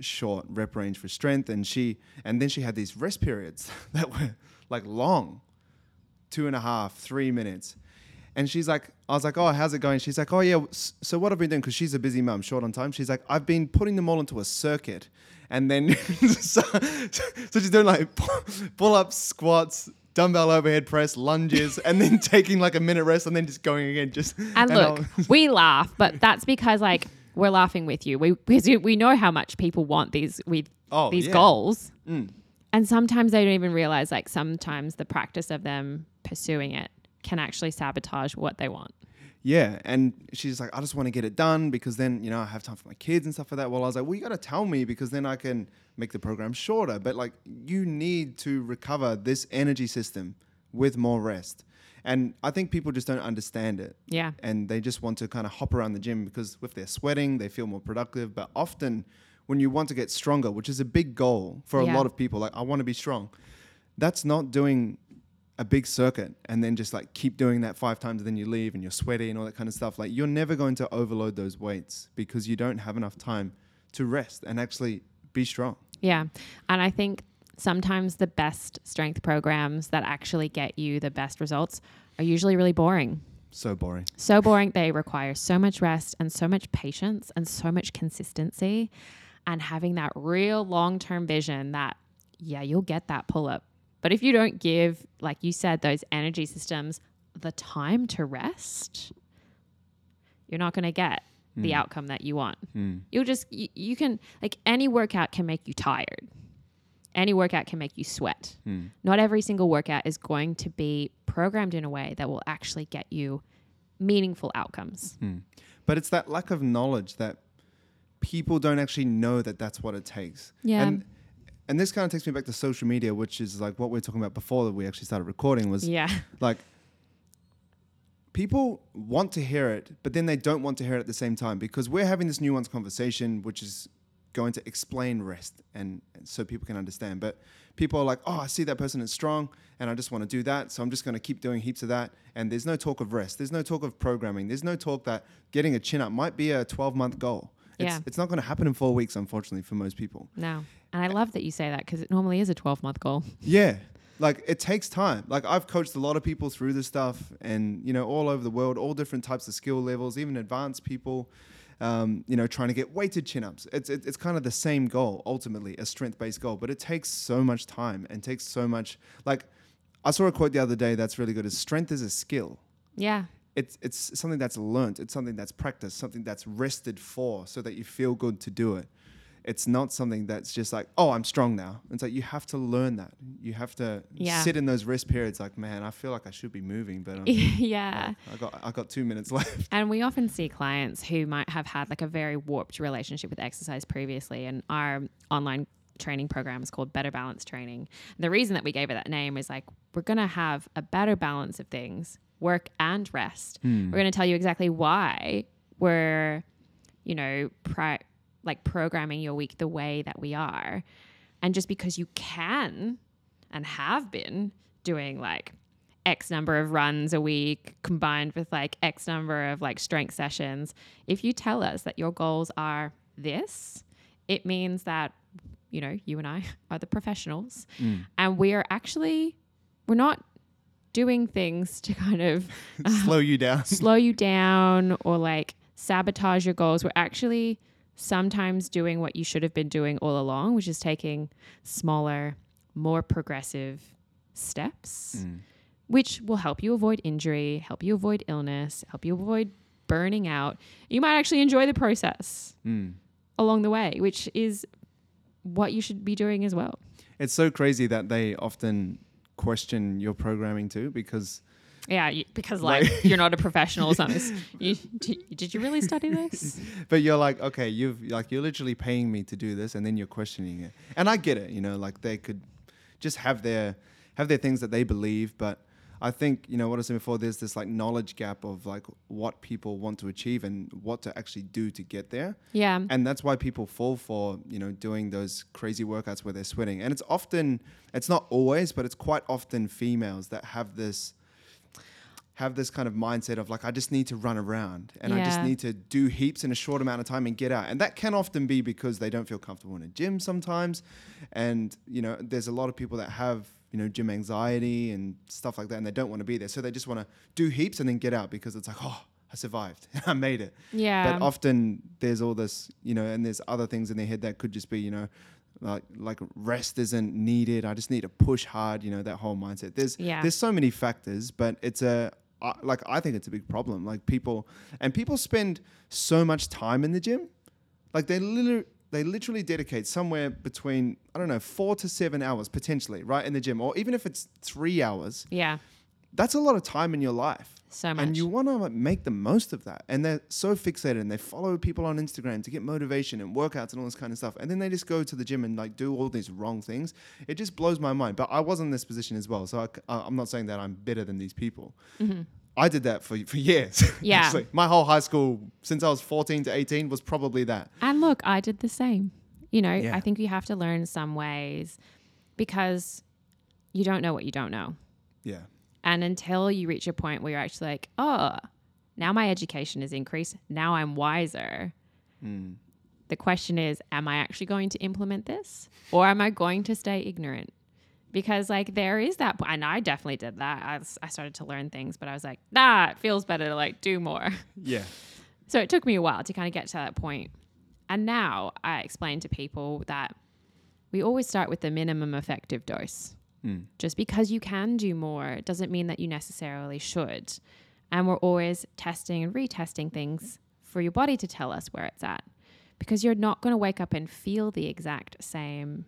short rep range for strength. And she, and then she had these rest periods that were like long, two and a half, three minutes. And she's like, I was like, oh, how's it going? She's like, oh yeah. So what have we been doing? Because she's a busy mum, short on time. She's like, I've been putting them all into a circuit, and then so, so she's doing like pull ups, squats, dumbbell overhead press, lunges, and then taking like a minute rest, and then just going again. Just And look, I'll- we laugh, but that's because like we're laughing with you. We because we know how much people want these with Oh, these yeah. goals. Mm. And sometimes they don't even realize like sometimes the practice of them pursuing it can actually sabotage what they want. Yeah, and she's like, I just want to get it done because then you know I have time for my kids and stuff like that. Well, I was like, well, you got to tell me because then I can make the program shorter. But like, you need to recover this energy system with more rest, and I think people just don't understand it, Yeah. and they just want to kind of hop around the gym because if they're sweating, they feel more productive. But often, when you want to get stronger, which is a big goal for Yeah. a lot of people, like I want to be strong, that's not doing a big circuit and then just like keep doing that five times and then you leave and you're sweaty and all that kind of stuff like you're never going to overload those weights because you don't have enough time to rest and actually be strong Yeah. And I think sometimes the best strength programs that actually get you the best results are usually really boring. so boring So boring. They require so much rest and so much patience and so much consistency and having that real long term vision that, yeah, you'll get that pull up. But if you don't give, like you said, those energy systems the time to rest, you're not going to get the outcome that you want. Hmm. You'll just, you, you can, like any workout can make you tired. Any workout can make you sweat. Hmm. Not every single workout is going to be programmed in a way that will actually get you meaningful outcomes. but it's that lack of knowledge that people don't actually know that that's what it takes Yeah. and and this kind of takes me back to social media which is like what we were talking about before that we actually started recording was Yeah. like people want to hear it, but then they don't want to hear it at the same time because we're having this nuanced conversation, which is going to explain rest and, and so people can understand. But people are like, oh, I see that person is strong and I just want to do that. So I'm just going to keep doing heaps of that. And there's no talk of rest. There's no talk of programming. There's no talk that getting a chin up might be a 12 month goal. It's, Yeah. it's not going to happen in four weeks, unfortunately, for most people. No. And I love that you say that because it normally is a 12 month goal. Yeah. Like it takes time. Like I've coached a lot of people through this stuff and, you know, all over the world, all different types of skill levels, even advanced people, um, you know, trying to get weighted chin ups. It's, it, it's kind of the same goal, ultimately, a strength based goal, but it takes so much time and takes so much. Like I saw a quote the other day that's really good is strength is a skill. Yeah. It's, it's something that's learnt. It's something that's practiced, something that's rested for so that you feel good to do it. It's not something that's just like, oh, I'm strong now. It's like you have to learn that. You have to Yeah. sit in those rest periods. Like, man, I feel like I should be moving, but um, yeah. I got I got two minutes left. And we often see clients who might have had like a very warped relationship with exercise previously. And our online training program is called Better Balance Training. The reason that we gave it that name is like, we're going to have a better balance of things, work and rest. We're going to tell you exactly why we're, you know, pri- like programming your week the way that we are. And just because you can and have been doing like X number of runs a week combined with like X number of like strength sessions, if you tell us that your goals are this, it means that, you know, you and I are the professionals mm. and we are actually, we're not doing things to kind of Slow you down. slow you down or like sabotage your goals. We're actually sometimes doing what you should have been doing all along, which is taking smaller, more progressive steps, which will help you avoid injury, help you avoid illness, help you avoid burning out. You might actually enjoy the process Mm. along the way, which is what you should be doing as well. It's so crazy that they often question your programming too, because Yeah, you, because Like- like you're not a professional or something. You, did, did you really study this? but you're like, okay, you've like you're literally paying me to do this, and then you're questioning it. And I get it, you know, like they could just have their have their things that they believe, but I think you know what I said before. There's this like knowledge gap of like what people want to achieve and what to actually do to get there, Yeah. and that's why people fall for you know doing those crazy workouts where they're sweating. And it's often, it's not always, but it's quite often females that have this have this kind of mindset of like I just need to run around and I just need to do heaps in a short amount of time and get out. And that can often be because they don't feel comfortable in a gym sometimes. And you know, there's a lot of people that have you know gym anxiety and stuff like that, and they don't want to be there, so they just want to do heaps and then get out because it's like, oh, I survived, I made it. Yeah. But often there's all this, you know, and there's other things in their head that could just be, you know, like like rest isn't needed. I just need to push hard. You know, that whole mindset. There's Yeah. there's so many factors, but it's a uh, like I think it's a big problem. Like people and people spend so much time in the gym, like they literally they literally dedicate somewhere between I don't know four to seven hours potentially right in the gym, or even if it's three hours. yeah. That's a lot of time in your life. So much. And you want to make the most of that. And they're so fixated and they follow people on Instagram to get motivation and workouts and all this kind of stuff. And then they just go to the gym and like do all these wrong things. It just blows my mind. But I was in this position as well. So I, am not saying that I'm better than these people. I did that for, for years. Mm-hmm. Yeah. actually. My whole high school, since I was 14 to 18, was probably that. And look, I did the same. You know, Yeah. I think you have to learn some ways because you don't know what you don't know. Yeah. And until you reach a point where you're actually like, oh, now my education is increased. Now I'm wiser. Hmm. The question is, am I actually going to implement this or am I going to stay ignorant? Because, like, there is that, and I definitely did that. I, I started to learn things, but I was like, nah, it feels better to like do more. Yeah. So it took me a while to kind of get to that point. And now I explain to people that we always start with the minimum effective dose. Mm. Just because you can do more doesn't mean that you necessarily should. And we're always testing and retesting things for your body to tell us where it's at. Because you're not going to wake up and feel the exact same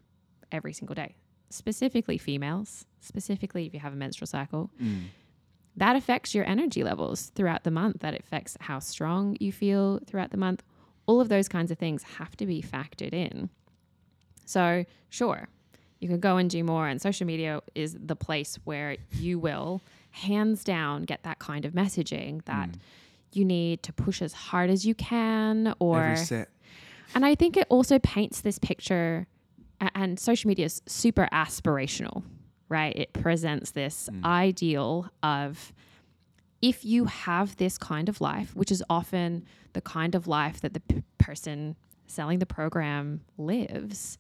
every single day. Specifically, females, specifically if you have a menstrual cycle, mm. that affects your energy levels throughout the month. That affects how strong you feel throughout the month. All of those kinds of things have to be factored in. So, sure, you can go and do more, and social media is the place where you will, hands down, get that kind of messaging that mm. you need to push as hard as you can, or and I think it also paints this picture, a- and social media is super aspirational, right? It presents this mm. ideal of if you have this kind of life, which is often the kind of life that the p- person selling the program lives,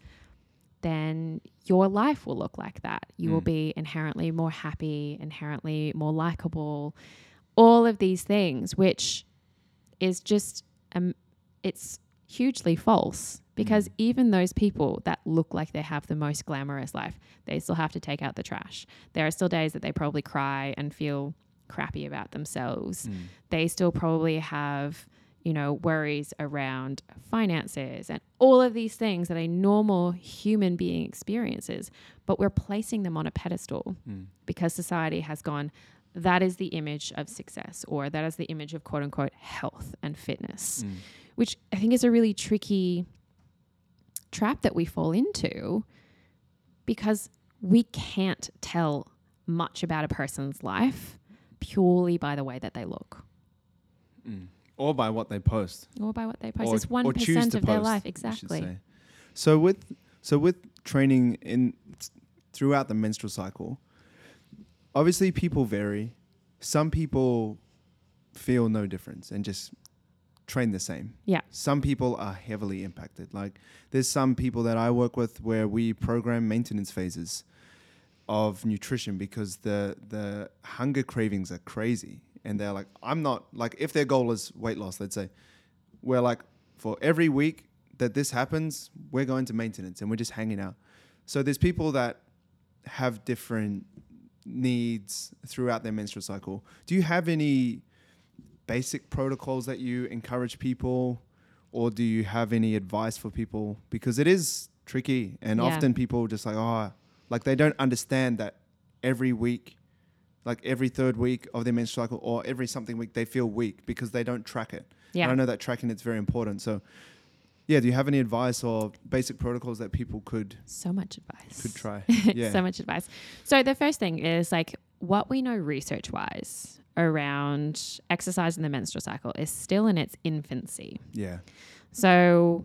then your life will look like that. You will mm. be inherently more happy, inherently more likable, all of these things, which is just um, it's hugely false because mm. even those people that look like they have the most glamorous life, they still have to take out the trash. There are still days that they probably cry and feel crappy about themselves. Mm. They still probably have, you know, worries around finances and all of these things that a normal human being experiences, but we're placing them on a pedestal mm. because society has gone that is the image of success or that is the image of quote unquote health and fitness, mm. which I think is a really tricky trap that we fall into because we can't tell much about a person's life purely by the way that they look mm. Or by what they post. or by what they post. or, it's one percent of their life exactly. So with so with training in throughout the menstrual cycle, obviously people vary. Some people feel no difference and just train the same. Yeah. Some people are heavily impacted. Like there's some people that I work with where we program maintenance phases of nutrition because the the hunger cravings are crazy and they're like I'm not like if their goal is weight loss let's say we're like for every week that this happens we're going to maintenance and we're just hanging out. So there's people that have different needs throughout their menstrual cycle. Do you have any basic protocols that you encourage people or do you have any advice for people? Because it is tricky and Yeah. often people just like oh like they don't understand that every week like every third week of their menstrual cycle or every something week they feel weak because they don't track it Yeah. and i know that tracking it's very important so yeah do you have any advice or basic protocols that people could So much advice. could try yeah so much advice. So the first thing is like what we know research wise around exercise in the menstrual cycle is still in its infancy. yeah So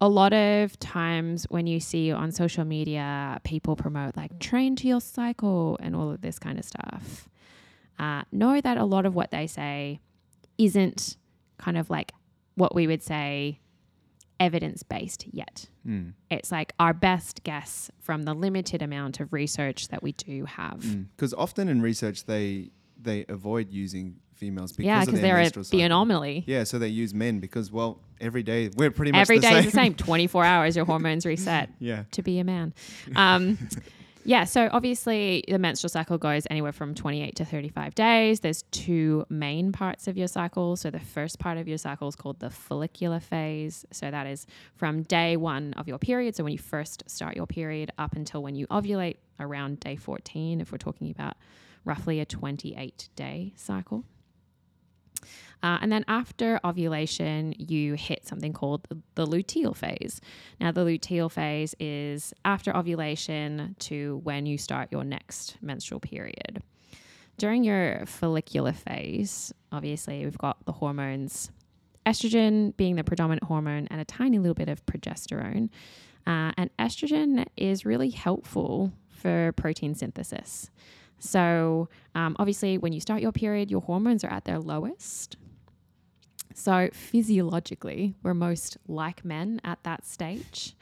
a lot of times when you see on social media people promote like train to your cycle and all of this kind of stuff, uh, know that a lot of what they say isn't kind of like what we would say evidence based yet. Mm. It's like our best guess from the limited amount of research that we do have. Because often in research they they avoid using females because yeah, of because they're menstrual the cycle. anomaly. Yeah, so they use men because well every day we're pretty much Every day same. is the same. 24 hours, your hormones reset yeah. to be a man. Um, yeah, so obviously the menstrual cycle goes anywhere from 28 to 35 days. There's two main parts of your cycle. So the first part of your cycle is called the follicular phase. So that is from day one of your period. So when you first start your period up until when you ovulate around day 14, if we're talking about roughly a 28 day cycle. Uh, and then after ovulation, you hit something called the, luteal phase. Now, the luteal phase is after ovulation to when you start your next menstrual period. During your follicular phase, obviously, we've got the hormones estrogen being the predominant hormone and a tiny little bit of progesterone. Uh, and estrogen is really helpful for protein synthesis. So, um, obviously, when you start your period, your hormones are at their lowest. So, physiologically, we're most like men at that stage.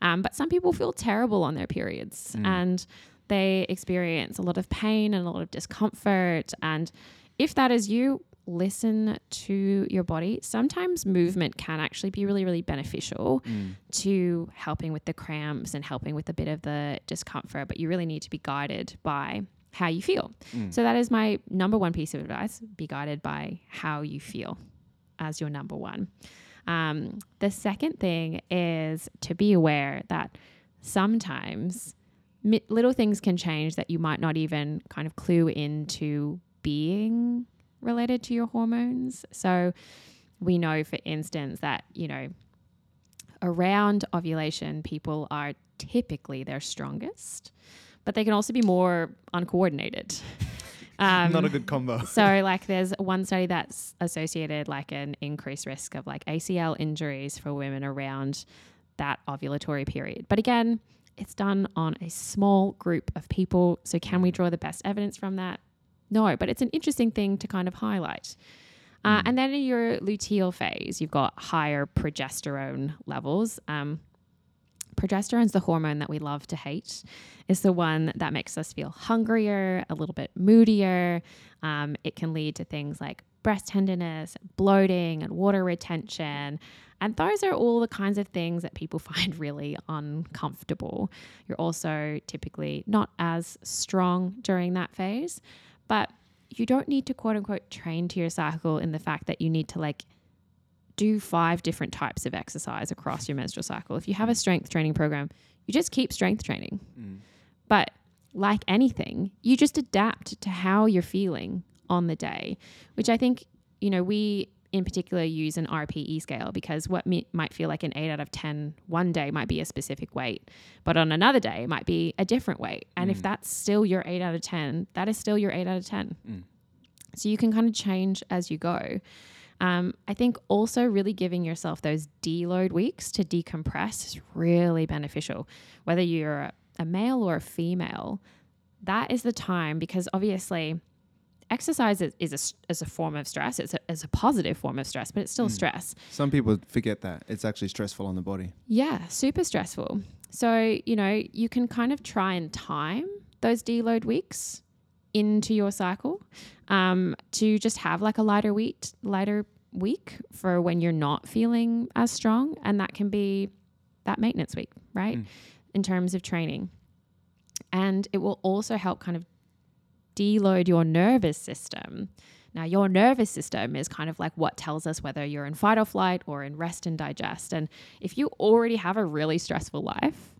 Um, but some people feel terrible on their periods mm. and they experience a lot of pain and a lot of discomfort. And if that is you, listen to your body. Sometimes movement can actually be really, really beneficial mm. to helping with the cramps and helping with a bit of the discomfort, but you really need to be guided by how you feel. Mm. So that is my number one piece of advice be guided by how you feel as your number one. Um, the second thing is to be aware that sometimes mi- little things can change that you might not even kind of clue into being related to your hormones. So we know, for instance, that, you know, around ovulation, people are typically their strongest, but they can also be more uncoordinated. Um, Not a good combo. so like there's one study that's associated like an increased risk of like ACL injuries for women around that ovulatory period. But again, it's done on a small group of people. So can we draw the best evidence from that? No, but it's an interesting thing to kind of highlight. Uh, and then in your luteal phase, you've got higher progesterone levels. Um, progesterone's the hormone that we love to hate. It's the one that makes us feel hungrier, a little bit moodier. Um, it can lead to things like breast tenderness, bloating, and water retention. And those are all the kinds of things that people find really uncomfortable. You're also typically not as strong during that phase, but you don't need to quote unquote train to your cycle in the fact that you need to like do five different types of exercise across your menstrual cycle. If you have a mm. strength training program, you just keep strength training. Mm. But like anything, you just adapt to how you're feeling on the day, which I think, you know, we in particular use an RPE scale because what mi- might feel like an 8 out of 10 one day might be a specific weight, but on another day it might be a different weight. And if mm. that's still your 8 out of 10, that is still your 8 out of 10. So you can kind of change as you go. Um, I think also really giving yourself those deload weeks to decompress is really beneficial. Whether you're a, a male or a female, that is the time because obviously exercise is, is, a, is a form of stress. It's a, it's a positive form of stress, but it's still stress. Some people forget that it's actually stressful on the body. Yeah, super stressful. So, you know, you can kind of try and time those deload weeks into your cycle um, to just have like a lighter week, lighter week for when you're not feeling as strong. And that can be that maintenance week, right? In terms of training. And it will also help kind of deload your nervous system. Now, your nervous system is kind of like what tells us whether you're in fight or flight or in rest and digest. And if you already have a really stressful life,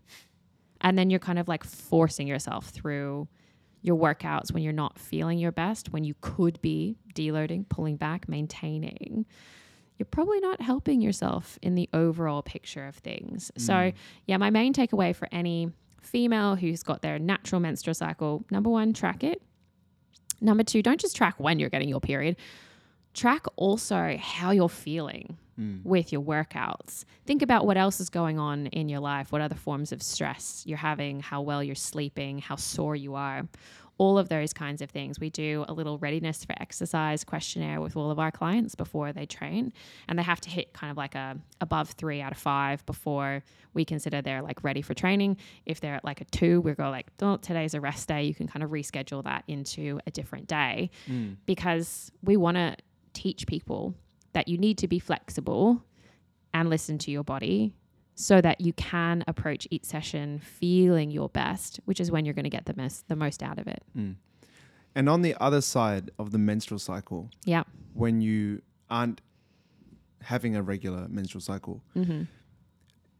and then you're kind of like forcing yourself through your workouts when you're not feeling your best, when you could be deloading, pulling back, maintaining, you're probably not helping yourself in the overall picture of things. Mm. So, yeah, my main takeaway for any female who's got their natural menstrual cycle number one, track it. Number two, don't just track when you're getting your period, track also how you're feeling mm. with your workouts. Think about what else is going on in your life, what other forms of stress you're having, how well you're sleeping, how sore you are. All of those kinds of things. We do a little readiness for exercise questionnaire with all of our clients before they train, and they have to hit kind of like a above three out of five before we consider they're like ready for training. If they're at like a two, we go like, oh, today's a rest day. You can kind of reschedule that into a different day mm. because we want to teach people that you need to be flexible and listen to your body so that you can approach each session feeling your best, which is when you're going to get the most the most out of it. And on the other side of the menstrual cycle, Yeah. when you aren't having a regular menstrual cycle, Mm-hmm.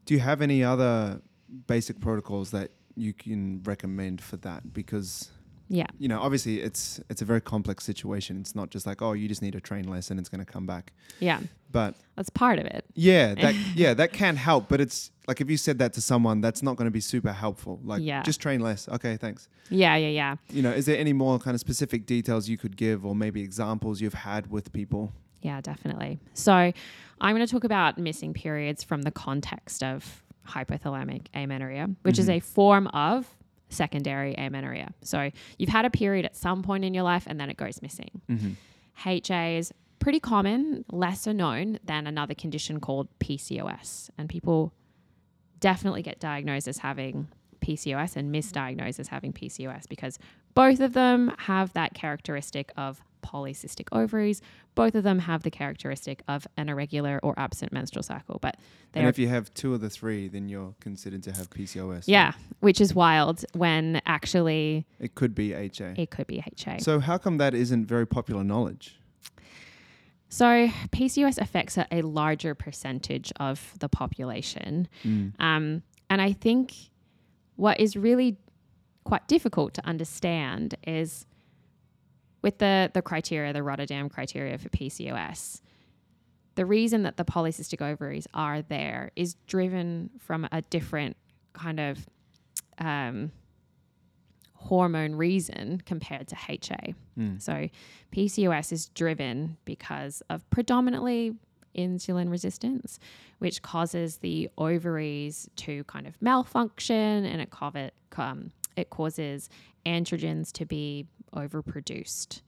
do you have any other basic protocols that you can recommend for that? Because Yeah. you know, obviously, it's it's a very complex situation. It's not just like, oh, you just need to train less and it's going to come back. Yeah. But That's part of it. yeah, that yeah, that can help. But it's like if you said that to someone, that's not going to be super helpful. Like, Yeah. just train less. Okay, thanks. Yeah, yeah, yeah. You know, is there any more kind of specific details you could give, or maybe examples you've had with people? Yeah, definitely. So, I'm going to talk about missing periods from the context of hypothalamic amenorrhea, which is mm-hmm. a form of secondary amenorrhea. So, you've had a period at some point in your life and then it goes missing. Mm-hmm. HA is pretty common, lesser known than another condition called PCOS. And people definitely get diagnosed as having PCOS and misdiagnosed as having PCOS because both of them have that characteristic of polycystic ovaries. Both of them have the characteristic of an irregular or absent menstrual cycle, but they And if you have two of the three, then you're considered to have PCOS. yeah, which is wild when actually it could be HA. it could be HA. So how come that isn't very popular knowledge? So PCOS affects a, a larger percentage of the population. Um, and I think what is really quite difficult to understand is with the, the criteria, the Rotterdam criteria for PCOS, the reason that the polycystic ovaries are there is driven from a different kind of um, hormone reason compared to HA. So PCOS is driven because of predominantly insulin resistance, which causes the ovaries to kind of malfunction and it, covet, um, it causes androgens to be overproduced.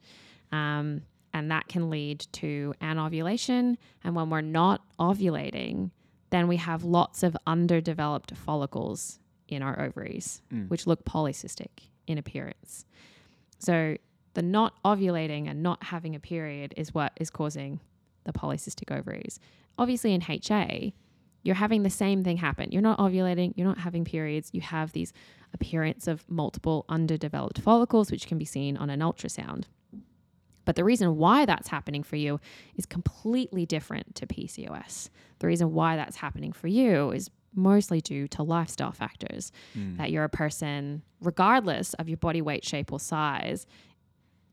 Um, and that can lead to anovulation. And when we're not ovulating, then we have lots of underdeveloped follicles in our ovaries, which look polycystic in appearance. So the not ovulating and not having a period is what is causing the polycystic ovaries. Obviously, in HA, you're having the same thing happen. You're not ovulating, you're not having periods, you have these appearance of multiple underdeveloped follicles, which can be seen on an ultrasound. But the reason why that's happening for you is completely different to PCOS. The reason why that's happening for you is mostly due to lifestyle factors. Hmm. That you're a person, regardless of your body weight, shape, or size,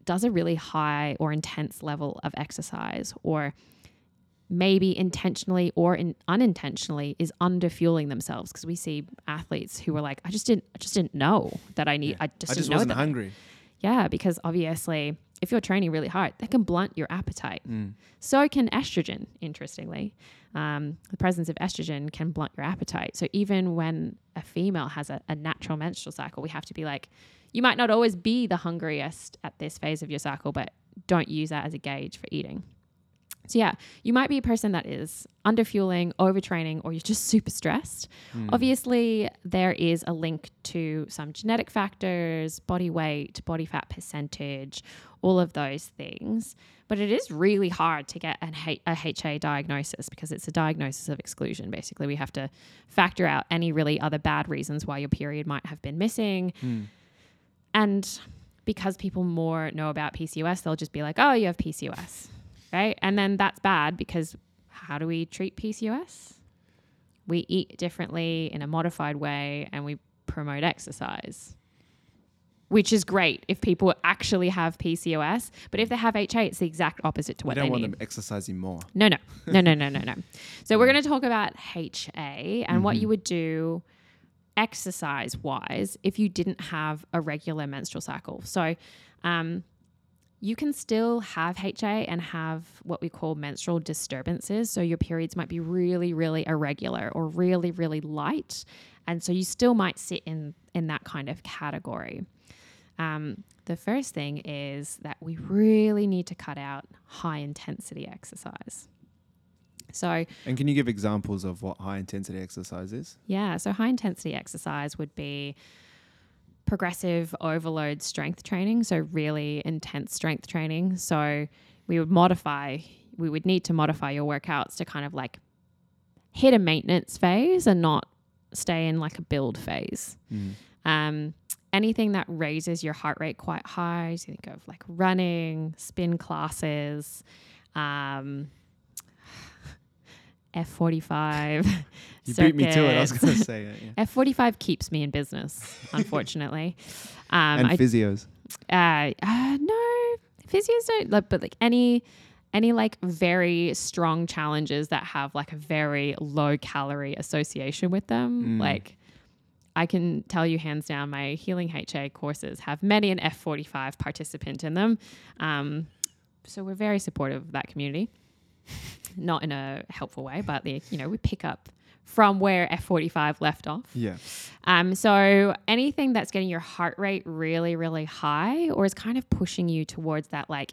does a really high or intense level of exercise, or maybe intentionally or in unintentionally is underfueling themselves because we see athletes who are like i just didn't i just didn't know that i need i just I just wasn't hungry. yeah, because obviously, if you're training really hard, that can blunt your appetite. So can estrogen, interestingly. Um, the presence of estrogen can blunt your appetite. So even when a female has a, a natural menstrual cycle, we have to be like, you might not always be the hungriest at this phase of your cycle, but don't use that as a gauge for eating. So yeah, you might be a person that is underfueling, overtraining, or you're just super stressed. Hmm. Obviously, there is a link to some genetic factors, body weight, body fat percentage, all of those things. But it is really hard to get an H- a HA diagnosis because it's a diagnosis of exclusion. Basically, we have to factor out any really other bad reasons why your period might have been missing. Hmm. And because people more know about PCOS, they'll just be like, oh, you have PCOS, right? And then that's bad because how do we treat PCOS? We eat differently in a modified way and we promote exercise, which is great if people actually have PCOS. But if they have HA, it's the exact opposite to We what don't they want need. them exercising more. No, no, no, no, no, no, no. So we're going to talk about HA and what you would do exercise wise if you didn't have a regular menstrual cycle. So, um, you can still have HA and have what we call menstrual disturbances. So your periods might be really, really irregular or really, really light. And so you still might sit in, in that kind of category. Um, the first thing is that we really need to cut out high intensity exercise. So, And can you give examples of what high intensity exercise is? yeah, so high intensity exercise would be progressive overload strength training, so really intense strength training. So we would modify, we would need to modify your workouts to kind of like hit a maintenance phase and not stay in like a build phase. Mm. Um, anything that raises your heart rate quite high, so you think of like running, spin classes, um, F45. You beat me to it. I was going to say it. Yeah. F45 keeps me in business, unfortunately. um, and I, physios. uh, uh, no, physios don't, like, but like any, any like very strong challenges that have like a very low calorie association with them, Mm. like I can tell you hands down, my healing HA courses have many an F45 participant in them. Um, so we're very supportive of that community. Not in a helpful way, but the, you know, we pick up from where F45 left off. Yeah. Um, so anything that's getting your heart rate really, really high or is kind of pushing you towards that like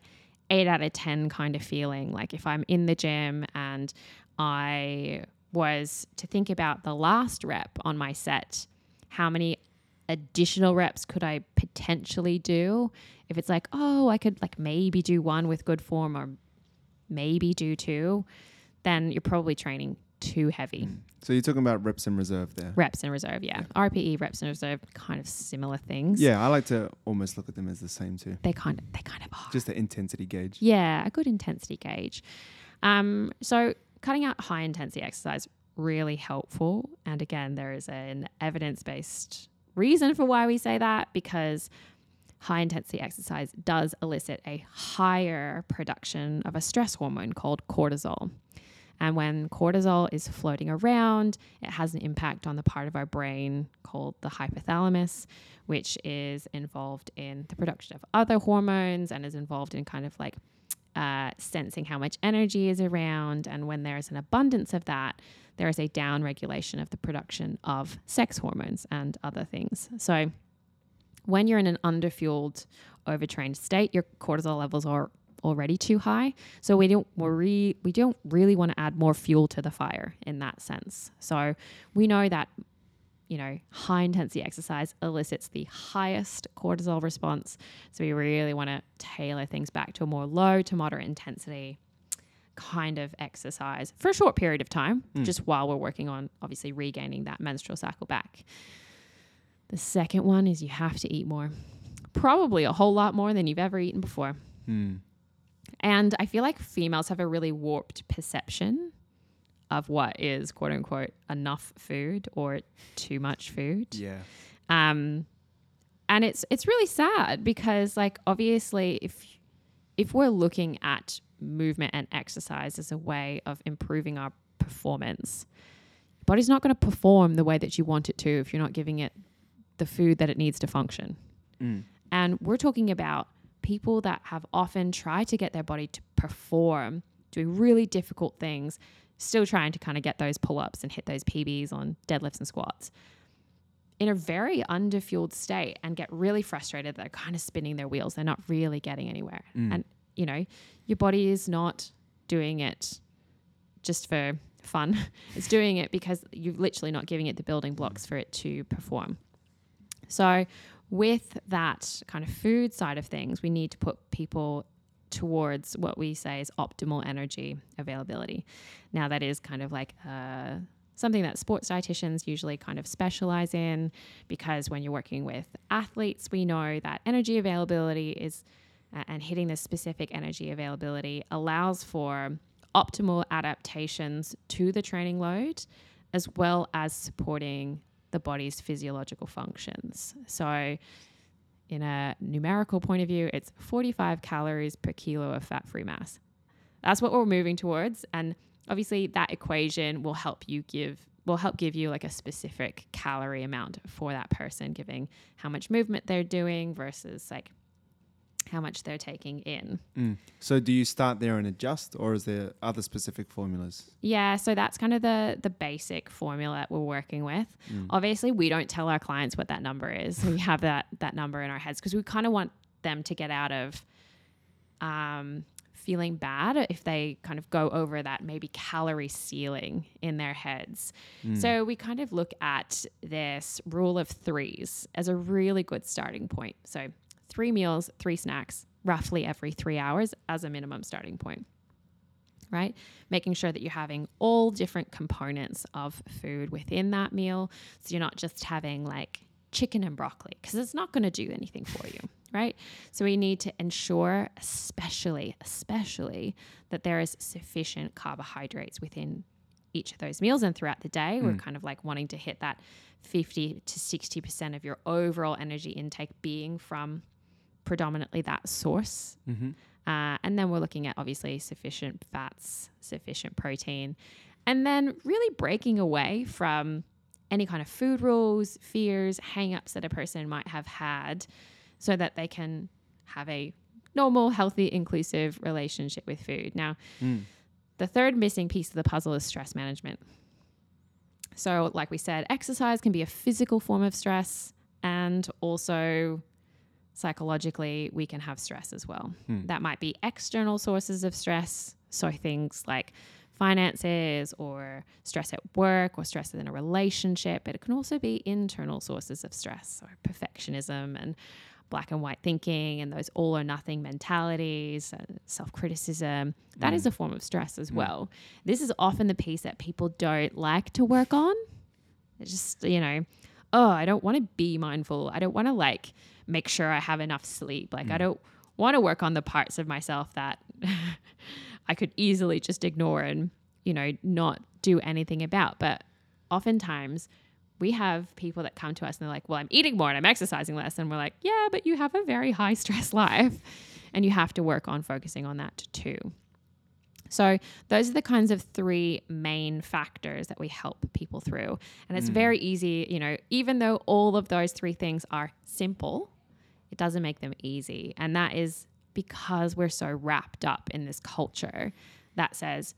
eight out of 10 kind of feeling. Like if I'm in the gym and I was to think about the last rep on my set, how many additional reps could I potentially do? If it's like, oh, I could like maybe do one with good form or maybe do two, then you're probably training too heavy So you're talking about reps in reserve there. reps in reserve yeah. rpe reps in reserve kind of similar things Yeah, I like to almost look at them as the same too. they kind of they kind of are Just the intensity gauge. yeah a good intensity gauge um so cutting out high intensity exercise really helpful and again there is an evidence-based reason for why we say that because high intensity exercise does elicit a higher production of a stress hormone called cortisol and when cortisol is floating around, it has an impact on the part of our brain called the hypothalamus, which is involved in the production of other hormones and is involved in kind of like uh, sensing how much energy is around. And when there's an abundance of that, there is a down regulation of the production of sex hormones and other things. So when you're in an underfueled, overtrained state, your cortisol levels are already too high. So we don't worry, we don't really want to add more fuel to the fire in that sense. So we know that you know, high intensity exercise elicits the highest cortisol response. So we really want to tailor things back to a more low to moderate intensity kind of exercise for a short period of time, mm. just while we're working on obviously regaining that menstrual cycle back. The second one is you have to eat more, probably a whole lot more than you've ever eaten before. Hmm. And I feel like females have a really warped perception of what is quote unquote enough food or too much food. Yeah. Um, and it's it's really sad because like obviously if if we're looking at movement and exercise as a way of improving our performance, your body's not going to perform the way that you want it to if you're not giving it the food that it needs to function. Mm. And we're talking about people that have often tried to get their body to perform, doing really difficult things, still trying to kind of get those pull ups and hit those PBs on deadlifts and squats in a very underfueled state and get really frustrated. They're kind of spinning their wheels. They're not really getting anywhere. Mm. And, you know, your body is not doing it just for fun. it's doing it because you're literally not giving it the building blocks for it to perform. So, with that kind of food side of things, we need to put people towards what we say is optimal energy availability. Now, that is kind of like uh, something that sports dietitians usually kind of specialize in because when you're working with athletes, we know that energy availability is uh, and hitting this specific energy availability allows for optimal adaptations to the training load as well as supporting the body's physiological functions. So, in a numerical point of view, it's 45 calories per kilo of fat free mass. That's what we're moving towards. And obviously, that equation will help you give. Will help give you like a specific calorie amount for that person, giving how much movement they're doing versus like how much they're taking in. Mm. So do you start there and adjust, or is there other specific formulas? Yeah, so that's kind of the the basic formula that we're working with. Obviously, we don't tell our clients what that number is. we have that that number in our heads because we kind of want them to get out of um, feeling bad if they kind of go over that maybe calorie ceiling in their heads. So we kind of look at this rule of threes as a really good starting point. So three meals, three snacks, roughly every three hours as a minimum starting point right? Making sure that you're having all different components of food within that meal. So you're not just having like chicken and broccoli because it's not going to do anything for you, right? So we need to ensure, especially, especially, that there is sufficient carbohydrates within each of those meals and throughout the day. We're mm. kind of like wanting to hit that 50 to 60% of your overall energy intake being from predominantly that source. Uh, and then we're looking at obviously sufficient fats, sufficient protein, and then really breaking away from any kind of food rules, fears, hang-ups that a person might have had so that they can have a normal, healthy, inclusive relationship with food. Now, the third missing piece of the puzzle is stress management. So, like we said, exercise can be a physical form of stress and also psychologically we can have stress as well. Hmm. That might be external sources of stress, so things like finances or stress at work or stress in a relationship, but it can also be internal sources of stress, so perfectionism and black and white thinking and those all or nothing mentalities, uh, self criticism. That is hmm. a form of stress as hmm. well. This is often the piece that people don't like to work on. It's just, you know, oh, I don't want to be mindful. I don't want to like make sure I have enough sleep. Like, I mm. don't want to work on the parts of myself that I could easily just ignore and, you know, not do anything about. But oftentimes, we have people that come to us and they're like, well, I'm eating more and I'm exercising less. And we're like, yeah, but you have a very high stress life and you have to work on focusing on that too. So, those are the kinds of three main factors that we help people through. And it's mm. very easy, you know, even though all of those three things are simple, it doesn't make them easy. And that is because we're so wrapped up in this culture that says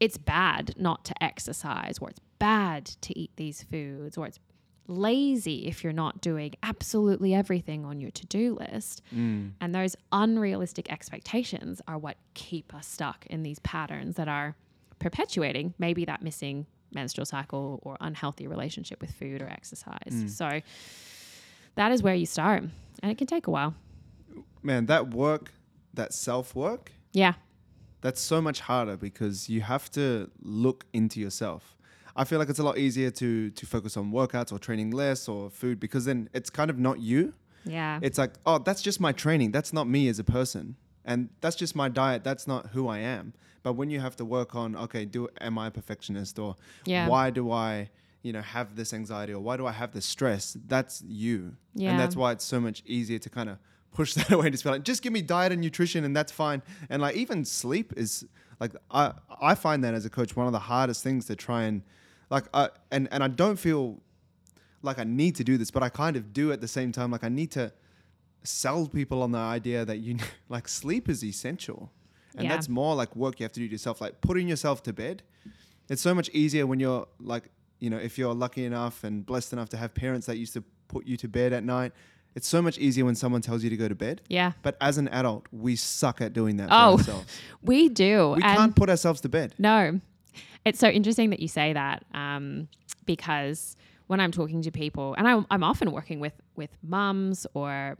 it's bad not to exercise, or it's bad to eat these foods, or it's lazy if you're not doing absolutely everything on your to do list. Mm. And those unrealistic expectations are what keep us stuck in these patterns that are perpetuating maybe that missing menstrual cycle or unhealthy relationship with food or exercise. Mm. So that is where you start. And it can take a while. Man, that work, that self work, Yeah. that's so much harder because you have to look into yourself. I feel like it's a lot easier to to focus on workouts or training less or food because then it's kind of not you. Yeah. It's like, oh, that's just my training. That's not me as a person. And that's just my diet. That's not who I am. But when you have to work on, okay, do am I a perfectionist or Yeah. why do I, you know, have this anxiety or why do I have this stress? That's you. Yeah. And that's why it's so much easier to kind of push that away. Just be like, just give me diet and nutrition and that's fine. And like even sleep is like I I find that as a coach one of the hardest things to try and like uh, and and I don't feel like I need to do this, but I kind of do at the same time. Like I need to sell people on the idea that you like sleep is essential, and Yeah. that's more like work you have to do to yourself. Like putting yourself to bed, it's so much easier when you're like you know if you're lucky enough and blessed enough to have parents that used to put you to bed at night. It's so much easier when someone tells you to go to bed. yeah. But as an adult, we suck at doing that Oh, ourselves. We do. We can't put ourselves to bed. No. It's so interesting that you say that um, because when I'm talking to people, and I'm, I'm often working with, with mums or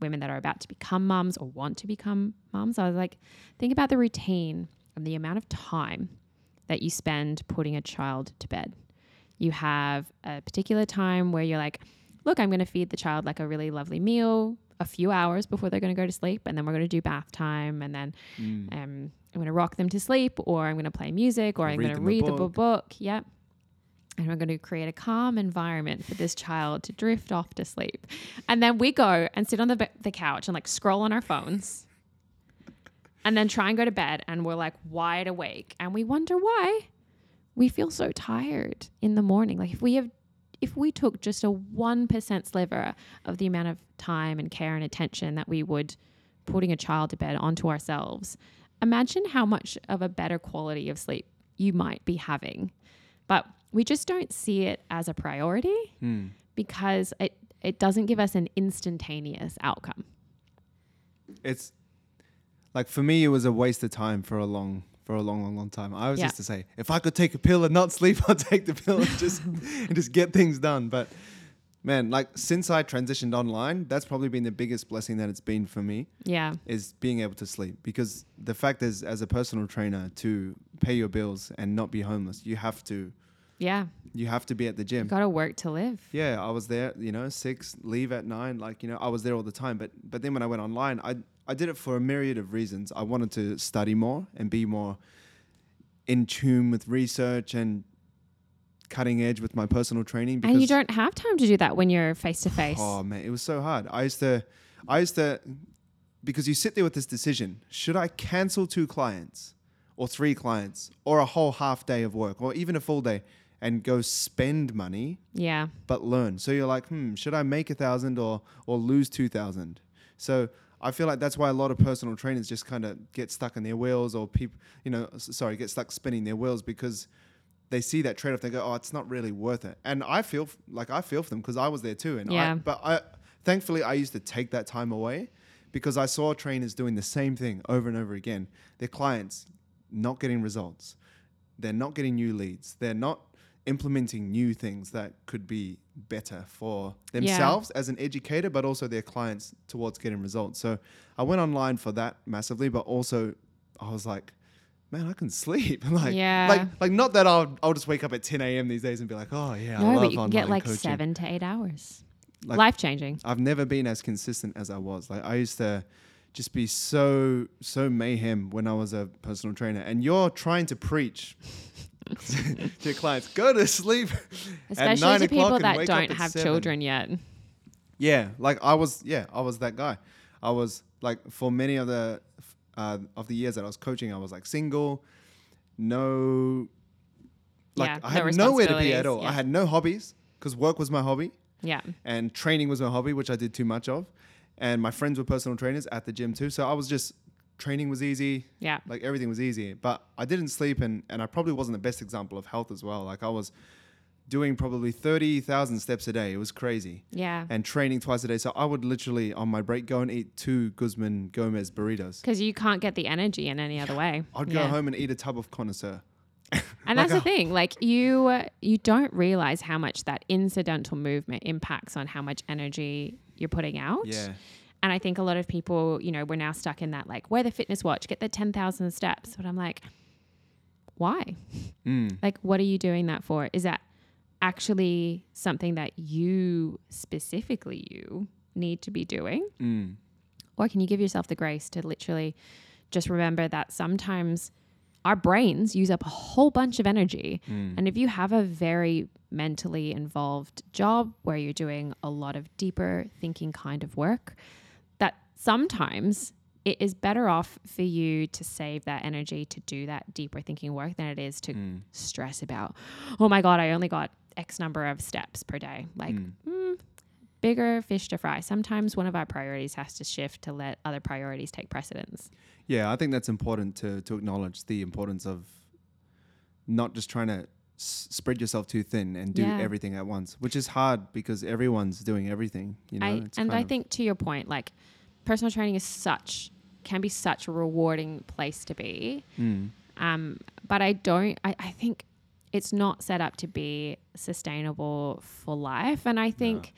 women that are about to become mums or want to become mums, I was like, think about the routine and the amount of time that you spend putting a child to bed. You have a particular time where you're like, look, I'm going to feed the child like a really lovely meal a few hours before they're going to go to sleep. And then we're going to do bath time. And then um, I'm going to rock them to sleep, or I'm going to play music, or I'm going to a read the book. book. Yep. And we're going to create a calm environment for this child to drift off to sleep. And then we go and sit on the, be- the couch and like scroll on our phones and then try and go to bed. And we're like wide awake. And we wonder why we feel so tired in the morning. Like if we have, if we took just a 1% sliver of the amount of time and care and attention that we would putting a child to bed onto ourselves, imagine how much of a better quality of sleep you might be having. But we just don't see it as a priority Mm. because it, it doesn't give us an instantaneous outcome. It's like for me, it was a waste of time for a long, for a long, long, long time. I was Yeah. just to say, if I could take a pill and not sleep, I'd take the pill and just and just get things done. But man, like since I transitioned online, that's probably been the biggest blessing that it's been for me Yeah. is being able to sleep. Because the fact is, as a personal trainer, to pay your bills and not be homeless, you have to, Yeah. you have to be at the gym. Got to work to live. Yeah, I was there, you know, six, leave at nine. Like, you know, I was there all the time. But but then when I went online, I I did it for a myriad of reasons. I wanted to study more and be more in tune with research and cutting edge with my personal training. And you don't have time to do that when you're face to face. Oh man, it was so hard. I used to, I used to, because you sit there with this decision: should I cancel two clients, or three clients, or a whole half day of work, or even a full day, and go spend money? Yeah. but learn. So you're like, hmm, should I make a thousand or or lose two thousand? So I feel like that's why a lot of personal trainers just kind of get stuck in their wheels, or people, you know, s- sorry, get stuck spinning their wheels because they see that trade off. They go, oh, it's not really worth it. And I feel f- like I feel for them because I was there too. And Yeah. I, but I, thankfully, I used to take that time away because I saw trainers doing the same thing over and over again. Their clients not getting results. They're not getting new leads. They're not implementing new things that could be better for themselves as an educator, but also their clients towards getting results. So I went online for that massively, but also I was like, man, I can sleep. like, Yeah. like, like not that I'll, I'll just wake up at 10 a.m. these days and be like, oh yeah, I no, love but you can get like coaching. seven to eight hours. Like- Life changing. I've never been as consistent as I was. Like I used to just be so so mayhem when I was a personal trainer. And you're trying to preach to your clients, go to sleep Especially to people that don't have seven. children yet. Yeah, like I was. Yeah, I was that guy. I was like for many of the uh, of the years that I was coaching, I was like single, no, like Yeah, I no had nowhere to be at all. yeah. I had no hobbies because work was my hobby Yeah. and training was my hobby, which I did too much of. And my friends were personal trainers at the gym too, so I was just training was easy, Yeah. like everything was easy. But I didn't sleep, and and I probably wasn't the best example of health as well. Like I was doing probably thirty thousand steps a day. It was crazy Yeah. and training twice a day. So I would literally on my break go and eat two Guzman Gomez burritos. Because you can't get the energy in any other way. I'd go Yeah. home and eat a tub of connoisseur. And Like that's the thing, like you uh, you don't realize how much that incidental movement impacts on how much energy you're putting out. Yeah. And I think a lot of people, you know, we're now stuck in that like wear the fitness watch, get the 10,000 steps. But I'm like, why? Mm. Like what are you doing that for? Is that actually something that you specifically you need to be doing? Mm. Or can you give yourself the grace to literally just remember that sometimes our brains use up a whole bunch of energy. Mm. And if you have a very mentally involved job where you're doing a lot of deeper thinking kind of work, that sometimes it is better off for you to save that energy to do that deeper thinking work than it is to Mm. stress about, oh my God, I only got X number of steps per day. Like, Mm. Bigger fish to fry. Sometimes one of our priorities has to shift to let other priorities take precedence. Yeah, I think that's important to to acknowledge the importance of not just trying to s- spread yourself too thin and do Yeah. everything at once, which is hard because everyone's doing everything. You know, I, and I think to your point, like personal training is such can be such a rewarding place to be. Mm. Um, but I don't. I, I think it's not set up to be sustainable for life. And I think,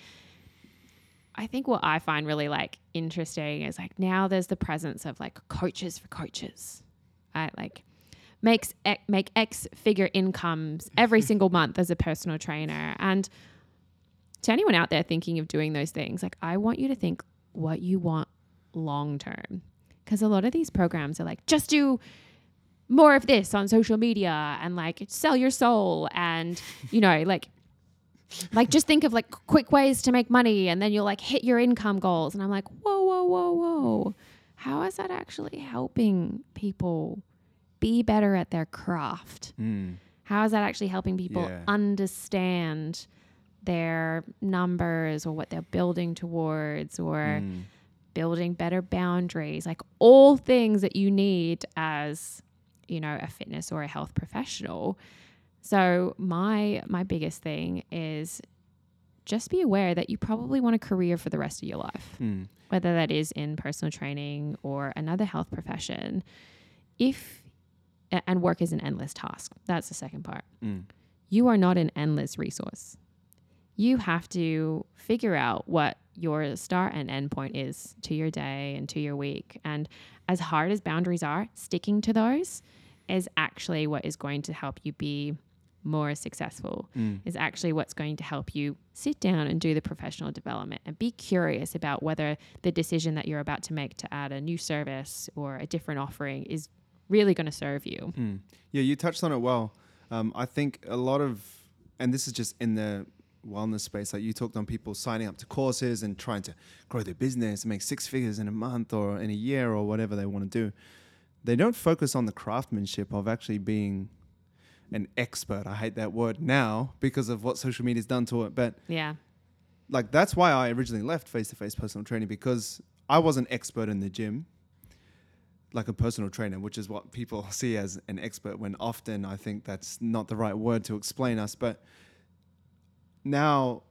I think what I find really like interesting is like now there's the presence of like coaches for coaches, right? Like makes make X figure incomes every single month as a personal trainer. And to anyone out there thinking of doing those things, like I want you to think what you want long term. Because a lot of these programs are like, just do more of this on social media and like sell your soul and you know like like just think of like quick ways to make money and then you'll like hit your income goals and i'm like whoa whoa whoa whoa how is that actually helping people be better at their craft Mm. how is that actually helping people Yeah. understand their numbers or what they're building towards or Mm. building better boundaries, like all things that you need as, you know, a fitness or a health professional. So my my biggest thing is just be aware that you probably want a career for the rest of your life, Mm. whether that is in personal training or another health profession. If and work is an endless task. That's the second part. Mm. You are not an endless resource. You have to figure out what your start and end point is to your day and to your week. And as hard as boundaries are, sticking to those is actually what is going to help you be more successful, Mm. is actually what's going to help you sit down and do the professional development and be curious about whether the decision that you're about to make to add a new service or a different offering is really going to serve you. Mm. Yeah, you touched on it well. Um, I think a lot of, and this is just in the wellness space, like you talked on people signing up to courses and trying to grow their business and make six figures in a month or in a year or whatever they want to do. They don't focus on the craftsmanship of actually being an expert. I hate that word now because of what social media's done to it, but Yeah. like that's why I originally left face to face personal training because I was an expert in the gym, like a personal trainer, which is what people see as an expert. When often I think that's not the right word to explain us. But now,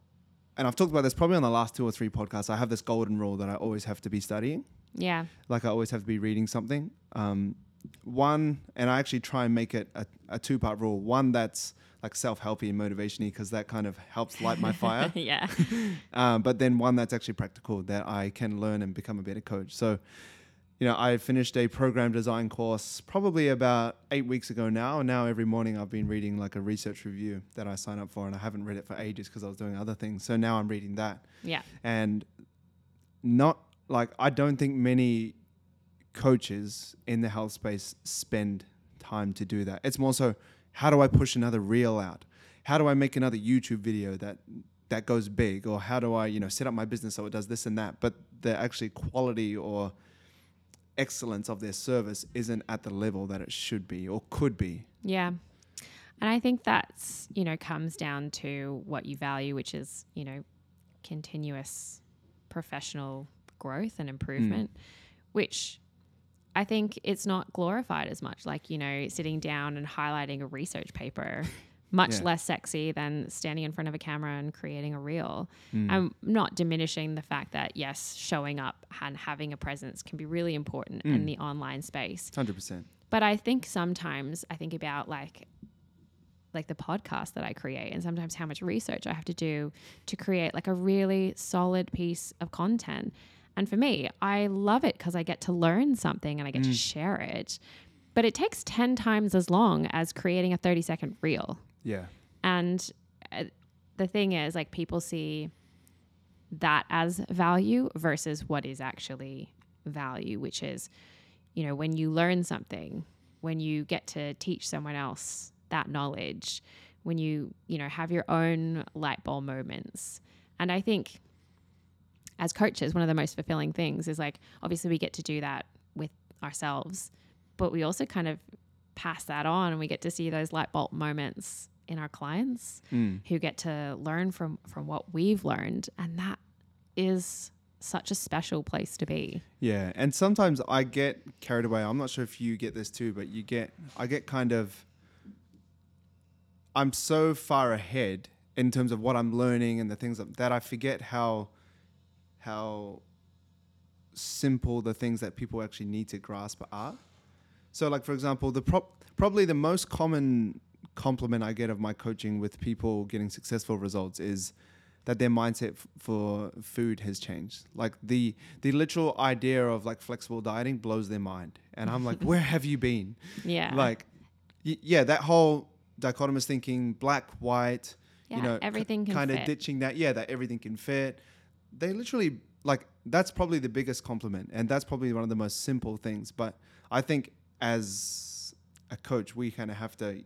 and I've talked about this probably on the last two or three podcasts. I have this golden rule that I always have to be studying, Yeah. like I always have to be reading something. Um, one, and I actually try and make it a, a two part rule. One that's like self helpy and motivationy because that kind of helps light my fire yeah. um, but then one that's actually practical that I can learn and become a better coach. So, you know, I finished a program design course probably about eight weeks ago now. And now every morning I've been reading like a research review that I sign up for, and I haven't read it for ages because I was doing other things. So now I'm reading that. Yeah. And not like, I don't think many coaches in the health space spend time to do that. It's more so, how do I push another reel out? How do I make another YouTube video that that goes big? Or how do I, you know, set up my business so it does this and that? But the actually quality or excellence of their service isn't at the level that it should be or could be. Yeah. And I think that's, you know, comes down to what you value, which is, you know, continuous professional growth and improvement, mm. which I think it's not glorified as much. Like, you know, sitting down and highlighting a research paper, much Yeah. less sexy than standing in front of a camera and creating a reel. Mm. I'm not diminishing the fact that, yes, showing up and having a presence can be really important in Mm. the online space. 100%. But I think sometimes I think about like like the podcast that I create and sometimes how much research I have to do to create like a really solid piece of content. And for me, I love it because I get to learn something and I get to share it. But it takes 10 times as long as creating a 30 second reel. Yeah. And uh, the thing is, like, people see that as value versus what is actually value, which is, you know, when you learn something, when you get to teach someone else that knowledge, when you, you know, have your own light bulb moments. And I think as coaches, one of the most fulfilling things is like, obviously, we get to do that with ourselves, but we also kind of pass that on and we get to see those light bulb moments in our clients Mm. who get to learn from from what we've learned and that is such a special place to be Yeah, and sometimes I get carried away. I'm not sure if you get this too, but you get I get kind of I'm so far ahead in terms of what I'm learning and the things that, that I forget how how simple the things that people actually need to grasp are. So like for example, the prop, probably the most common compliment I get of my coaching with people getting successful results is that their mindset f- for food has changed. Like the the literal idea of like flexible dieting blows their mind, and I'm like, where have you been? yeah Like, y- yeah, that whole dichotomous thinking, black, white, yeah you know, everything can kind of ditching that. Yeah, that everything can fit. They literally like that's probably the biggest compliment, and that's probably one of the most simple things. But I think as a coach, we kind of have to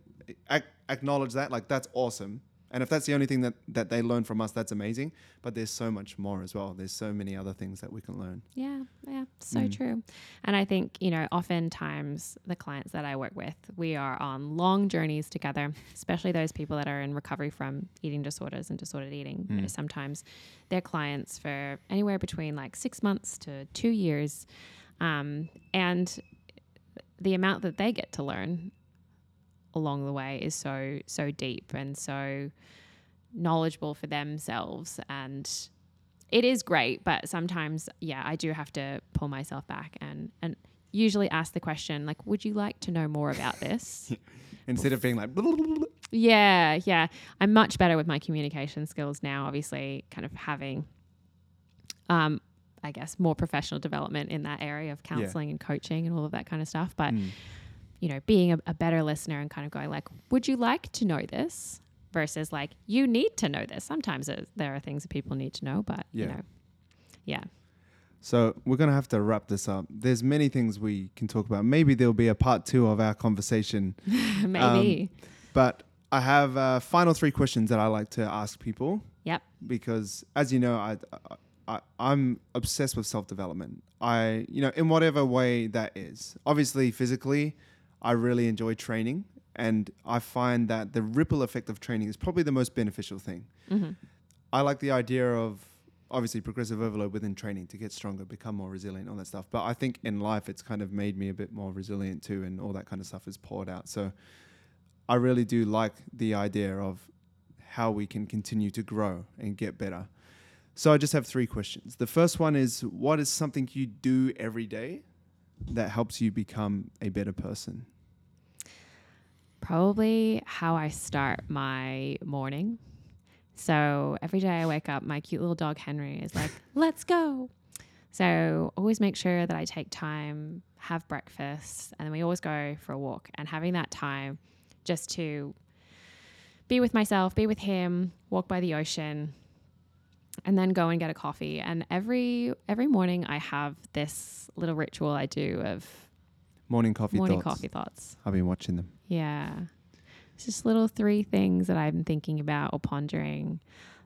ac- acknowledge that. Like that's awesome, And if that's the only thing that, that they learn from us, that's amazing. But there's so much more as well. There's so many other things that we can learn. Yeah, yeah, so Mm. true. And I think, you know, oftentimes the clients that I work with, we are on long journeys together, especially those people that are in recovery from eating disorders and disordered eating. You know, Mm. sometimes they're clients for anywhere between like six months to two years. Um, and the amount that they get to learn along the way is so, so deep and so knowledgeable for themselves and it is great, but sometimes, yeah, I do have to pull myself back and and usually ask the question like, would you like to know more about this? Instead of being like, yeah, yeah. I'm much better with my communication skills now. Obviously, kind of having, um, I guess, more professional development in that area of counseling and coaching and all of that kind of stuff. But Mm. You know, being a, a better listener and kind of going like, would you like to know this? Versus like, you need to know this. Sometimes it, there are things that people need to know, but you know, yeah. So we're gonna have to wrap this up. There's many things we can talk about. Maybe there'll be a part two of our conversation. Maybe. But I have uh, final three questions that I like to ask people. Yep. Because as you know, I, I I'm obsessed with self development. I you know in whatever way that is. Obviously, physically, I really enjoy training, and I find that the ripple effect of training is probably the most beneficial thing. hmm I like the idea of obviously progressive overload within training to get stronger, become more resilient, all that stuff. But I think in life, it's kind of made me a bit more resilient too, and all that kind of stuff is poured out. So I really do like the idea of how we can continue to grow and get better. So I just have three questions. The first one is what is something you do every day that helps you become a better person? Probably how I start my morning. So every day I wake up, my cute little dog Henry is like, let's go. So always make sure that I take time, have breakfast, and then we always go for a walk. And having that time just to be with myself, be with him, walk by the ocean, and then go and get a coffee. And every every morning I have this little ritual I do of Morning coffee morning thoughts. coffee thoughts. I've been watching them. Yeah. It's just little three things that I'm thinking about or pondering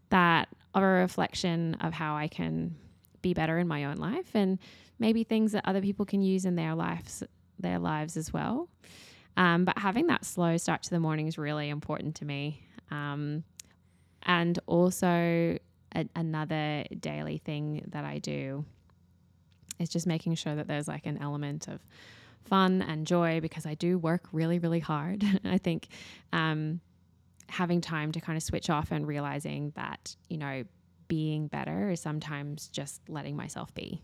that are a reflection of how I can be better in my own life and maybe things that other people can use in their lives their lives as well. Um, but having that slow start to the morning is really important to me. Um, and also a, another daily thing that I do is just making sure that there's like an element of fun and joy because I do work really, really hard. I think um, having time to kind of switch off and realizing that, you know, being better is sometimes just letting myself be.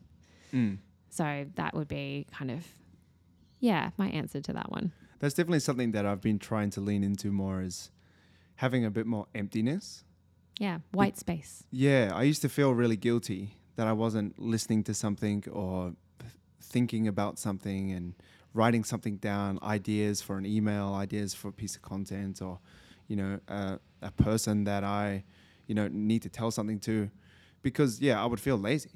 Mm. So that would be kind of, yeah, my answer to that one. That's definitely something that I've been trying to lean into more is having a bit more emptiness. Yeah, white space. Yeah, I used to feel really guilty that I wasn't listening to something or thinking about something and writing something down, ideas for an email, ideas for a piece of content, or you know, uh, a person that I, you know, need to tell something to, because yeah, I would feel lazy.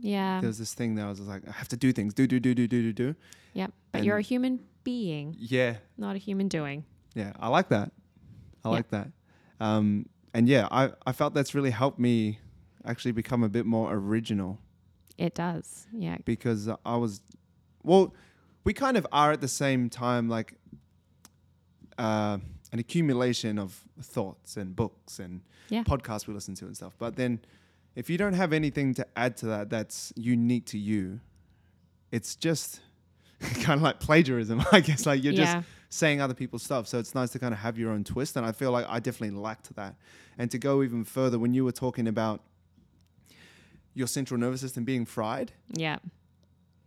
Yeah. there's this thing that I was like, I have to do things, do do do do do do do. Yep. But you're a human being, Yeah, not a human doing. Yeah, I like that. I Yeah. like that. Um, and yeah, I, I felt that's really helped me actually become a bit more original It does. Yeah. because I was, well, we kind of are at the same time like uh, an accumulation of thoughts and books and Yeah. podcasts we listen to and stuff. But then if you don't have anything to add to that that's unique to you, it's just kind of like plagiarism, I guess. Like you're just yeah. Saying other people's stuff. So it's nice to kind of have your own twist. And I feel like I definitely lacked that. And to go even further, when you were talking about your central nervous system being fried, yeah.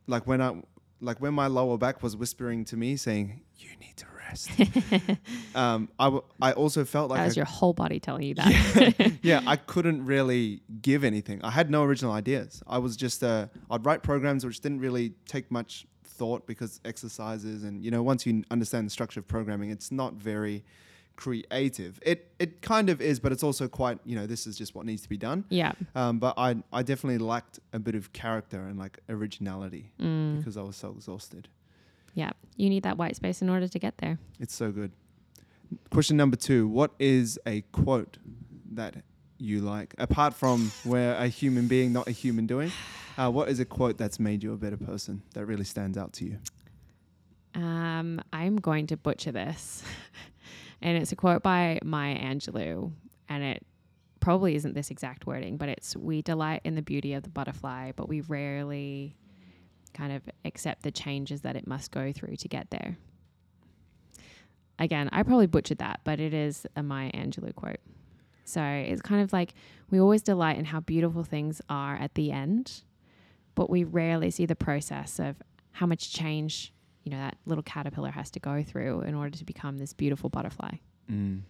like when I, like when my lower back was whispering to me saying, "You need to rest," um, I, w- I also felt like that was I- your whole body telling you that. yeah, I couldn't really give anything. I had no original ideas. I was just uh, I'd write programs which didn't really take much thought because exercises and you know once you understand the structure of programming, it's not very creative. It it kind of is, but it's also quite you know this is just what needs to be done. yeah. Um, but I I definitely lacked a bit of character and like originality Mm. because I was so exhausted. Yeah. You need that white space in order to get there. It's so good. Question number two What is a quote that you like, apart from where a human being, not a human doing? Uh, what is a quote that's made you a better person that really stands out to you? Um, I'm going to butcher this. and it's a quote by Maya Angelou. And it probably isn't this exact wording, but it's We delight in the beauty of the butterfly, but we rarely kind of accept the changes that it must go through to get there. Again, I probably butchered that, but it is a Maya Angelou quote. So it's kind of like we always delight in how beautiful things are at the end, but we rarely see the process of how much change you know that little caterpillar has to go through in order to become this beautiful butterfly. Mm.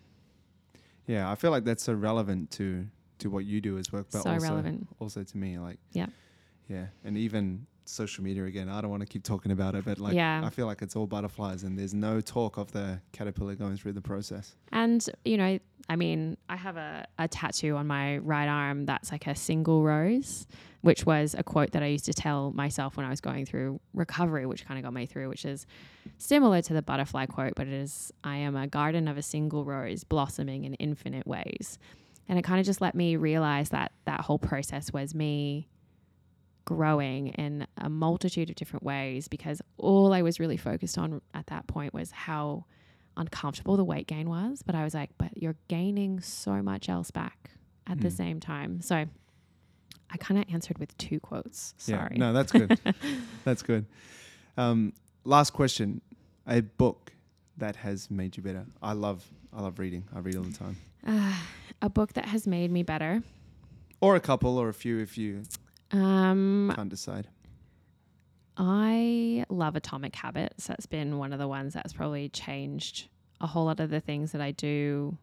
Yeah, I feel like that's so relevant to to what you do as work, but so also relevant. also to me. Like, Yeah. yeah, and even social media again. I don't want to keep talking about it, but like, Yeah. I feel like it's all butterflies, and there's no talk of the caterpillar going through the process. And, you know, I mean, I have a, a tattoo on my right arm that's like a single rose, which was a quote that I used to tell myself when I was going through recovery, which kind of got me through, which is similar to the butterfly quote, but it is I am a garden of a single rose blossoming in infinite ways. And it kind of just let me realize that that whole process was me growing in a multitude of different ways because all I was really focused on at that point was how uncomfortable the weight gain was. But I was like, but you're gaining so much else back at the Mm. same time. So I kind of answered with two quotes. Sorry. Yeah, no, that's good. that's good. Um, last question: a book that has made you better. I love I love reading. I read all the time, Uh, a book that has made me better. or a couple, or a few if you Um, can't decide. I love Atomic Habits. That's been one of the ones that's probably changed a whole lot of the things that I do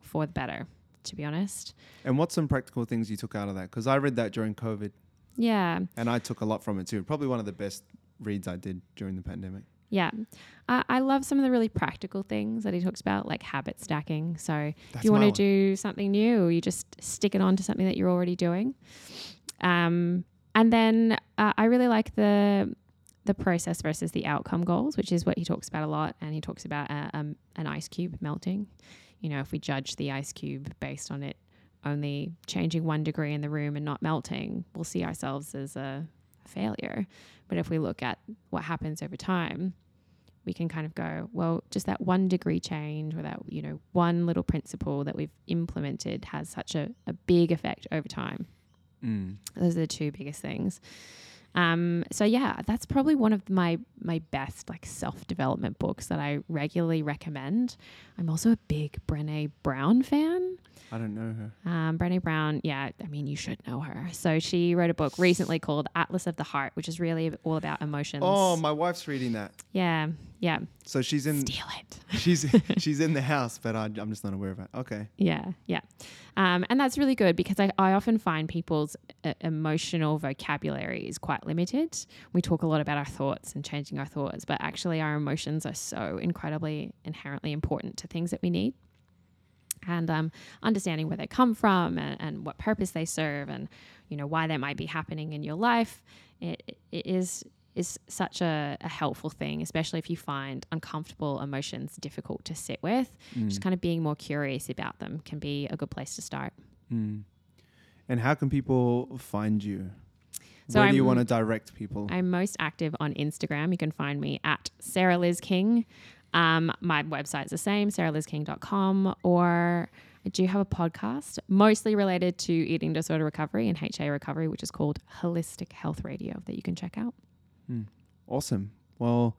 for the better, to be honest. And what's some practical things you took out of that? Because I read that during COVID, Yeah. and I took a lot from it too. Probably one of the best reads I did during the pandemic. Yeah. I I love some of the really practical things that he talks about, like habit stacking. So if you want to do something new, you just stick it on to something that you're already doing. Um, and then uh, I really like the the process versus the outcome goals, which is what he talks about a lot. And he talks about uh, um, an ice cube melting. You know, if we judge the ice cube based on it only changing one degree in the room and not melting, we'll see ourselves as a failure. But if we look at what happens over time, we can kind of go, well, just that one degree change or that, you know, one little principle that we've implemented has such a, a big effect over time. Mm. Those are the two biggest things. Um, so yeah, that's probably one of my my best like self development books that I regularly recommend. I'm also a big Brene Brown fan. I don't know her. Um, Brene Brown, yeah, I mean, you should know her. So she wrote a book recently called Atlas of the Heart, which is really all about emotions. Oh, my wife's reading that. yeah, yeah. So she's in Steal it. she's she's in the house, but I, I'm just not aware of it. Okay. Yeah, yeah. Um, and that's really good because I, I often find people's uh, emotional vocabulary is quite limited. We talk a lot about our thoughts and changing our thoughts, but actually, our emotions are so incredibly inherently important to things that we need. And um, understanding where they come from and, and what purpose they serve, and you know why they might be happening in your life, it, it is is such a, a helpful thing, especially if you find uncomfortable emotions difficult to sit with. Just kind of being more curious about them can be a good place to start. Mm. And how can people find you? So Where do you want to direct people? I'm most active on Instagram. You can find me at Sarah Liz King. Um, my website's the same, sarahlizking.com, or I do have a podcast mostly related to eating disorder recovery and HA recovery, which is called Holistic Health Radio that you can check out. Awesome. Well,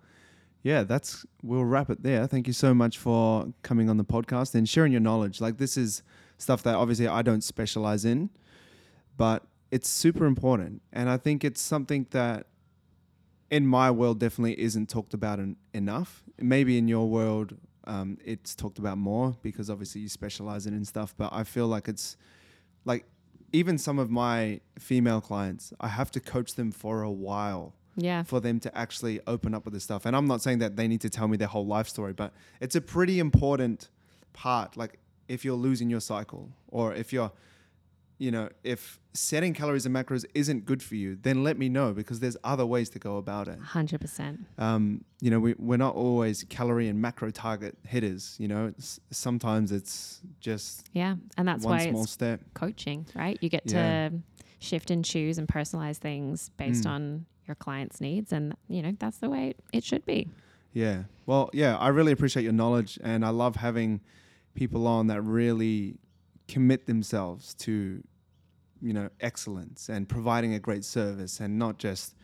yeah, that's we'll wrap it there. Thank you so much for coming on the podcast and sharing your knowledge. Like this is stuff that obviously I don't specialize in, but it's super important. And I think it's something that in my world definitely isn't talked about en- enough. Maybe in your world um, it's talked about more because obviously you specialize in and stuff, but I feel like it's like even some of my female clients, I have to coach them for a while Yeah. for them to actually open up with this stuff. And I'm not saying that they need to tell me their whole life story, but it's a pretty important part. Like if you're losing your cycle or if you're you know, if setting calories and macros isn't good for you, then let me know because there's other ways to go about it. 100%. Um, you know, we, we're not always calorie and macro target hitters. You know, it's, sometimes it's just Yeah. And that's one why small it's step. coaching, right? You get Yeah. to shift and choose and personalize things based Mm. on your client's needs. And, you know, that's the way it should be. Yeah. Well, yeah, I really appreciate your knowledge and I love having people on that really commit themselves to, you know, excellence and providing a great service and not just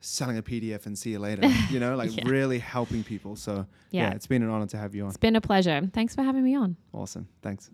selling a PDF and see you later, you know, like Yeah. really helping people. So, yeah. Yeah. it's been an honor to have you on. It's been a pleasure. Thanks for having me on. Awesome. Thanks.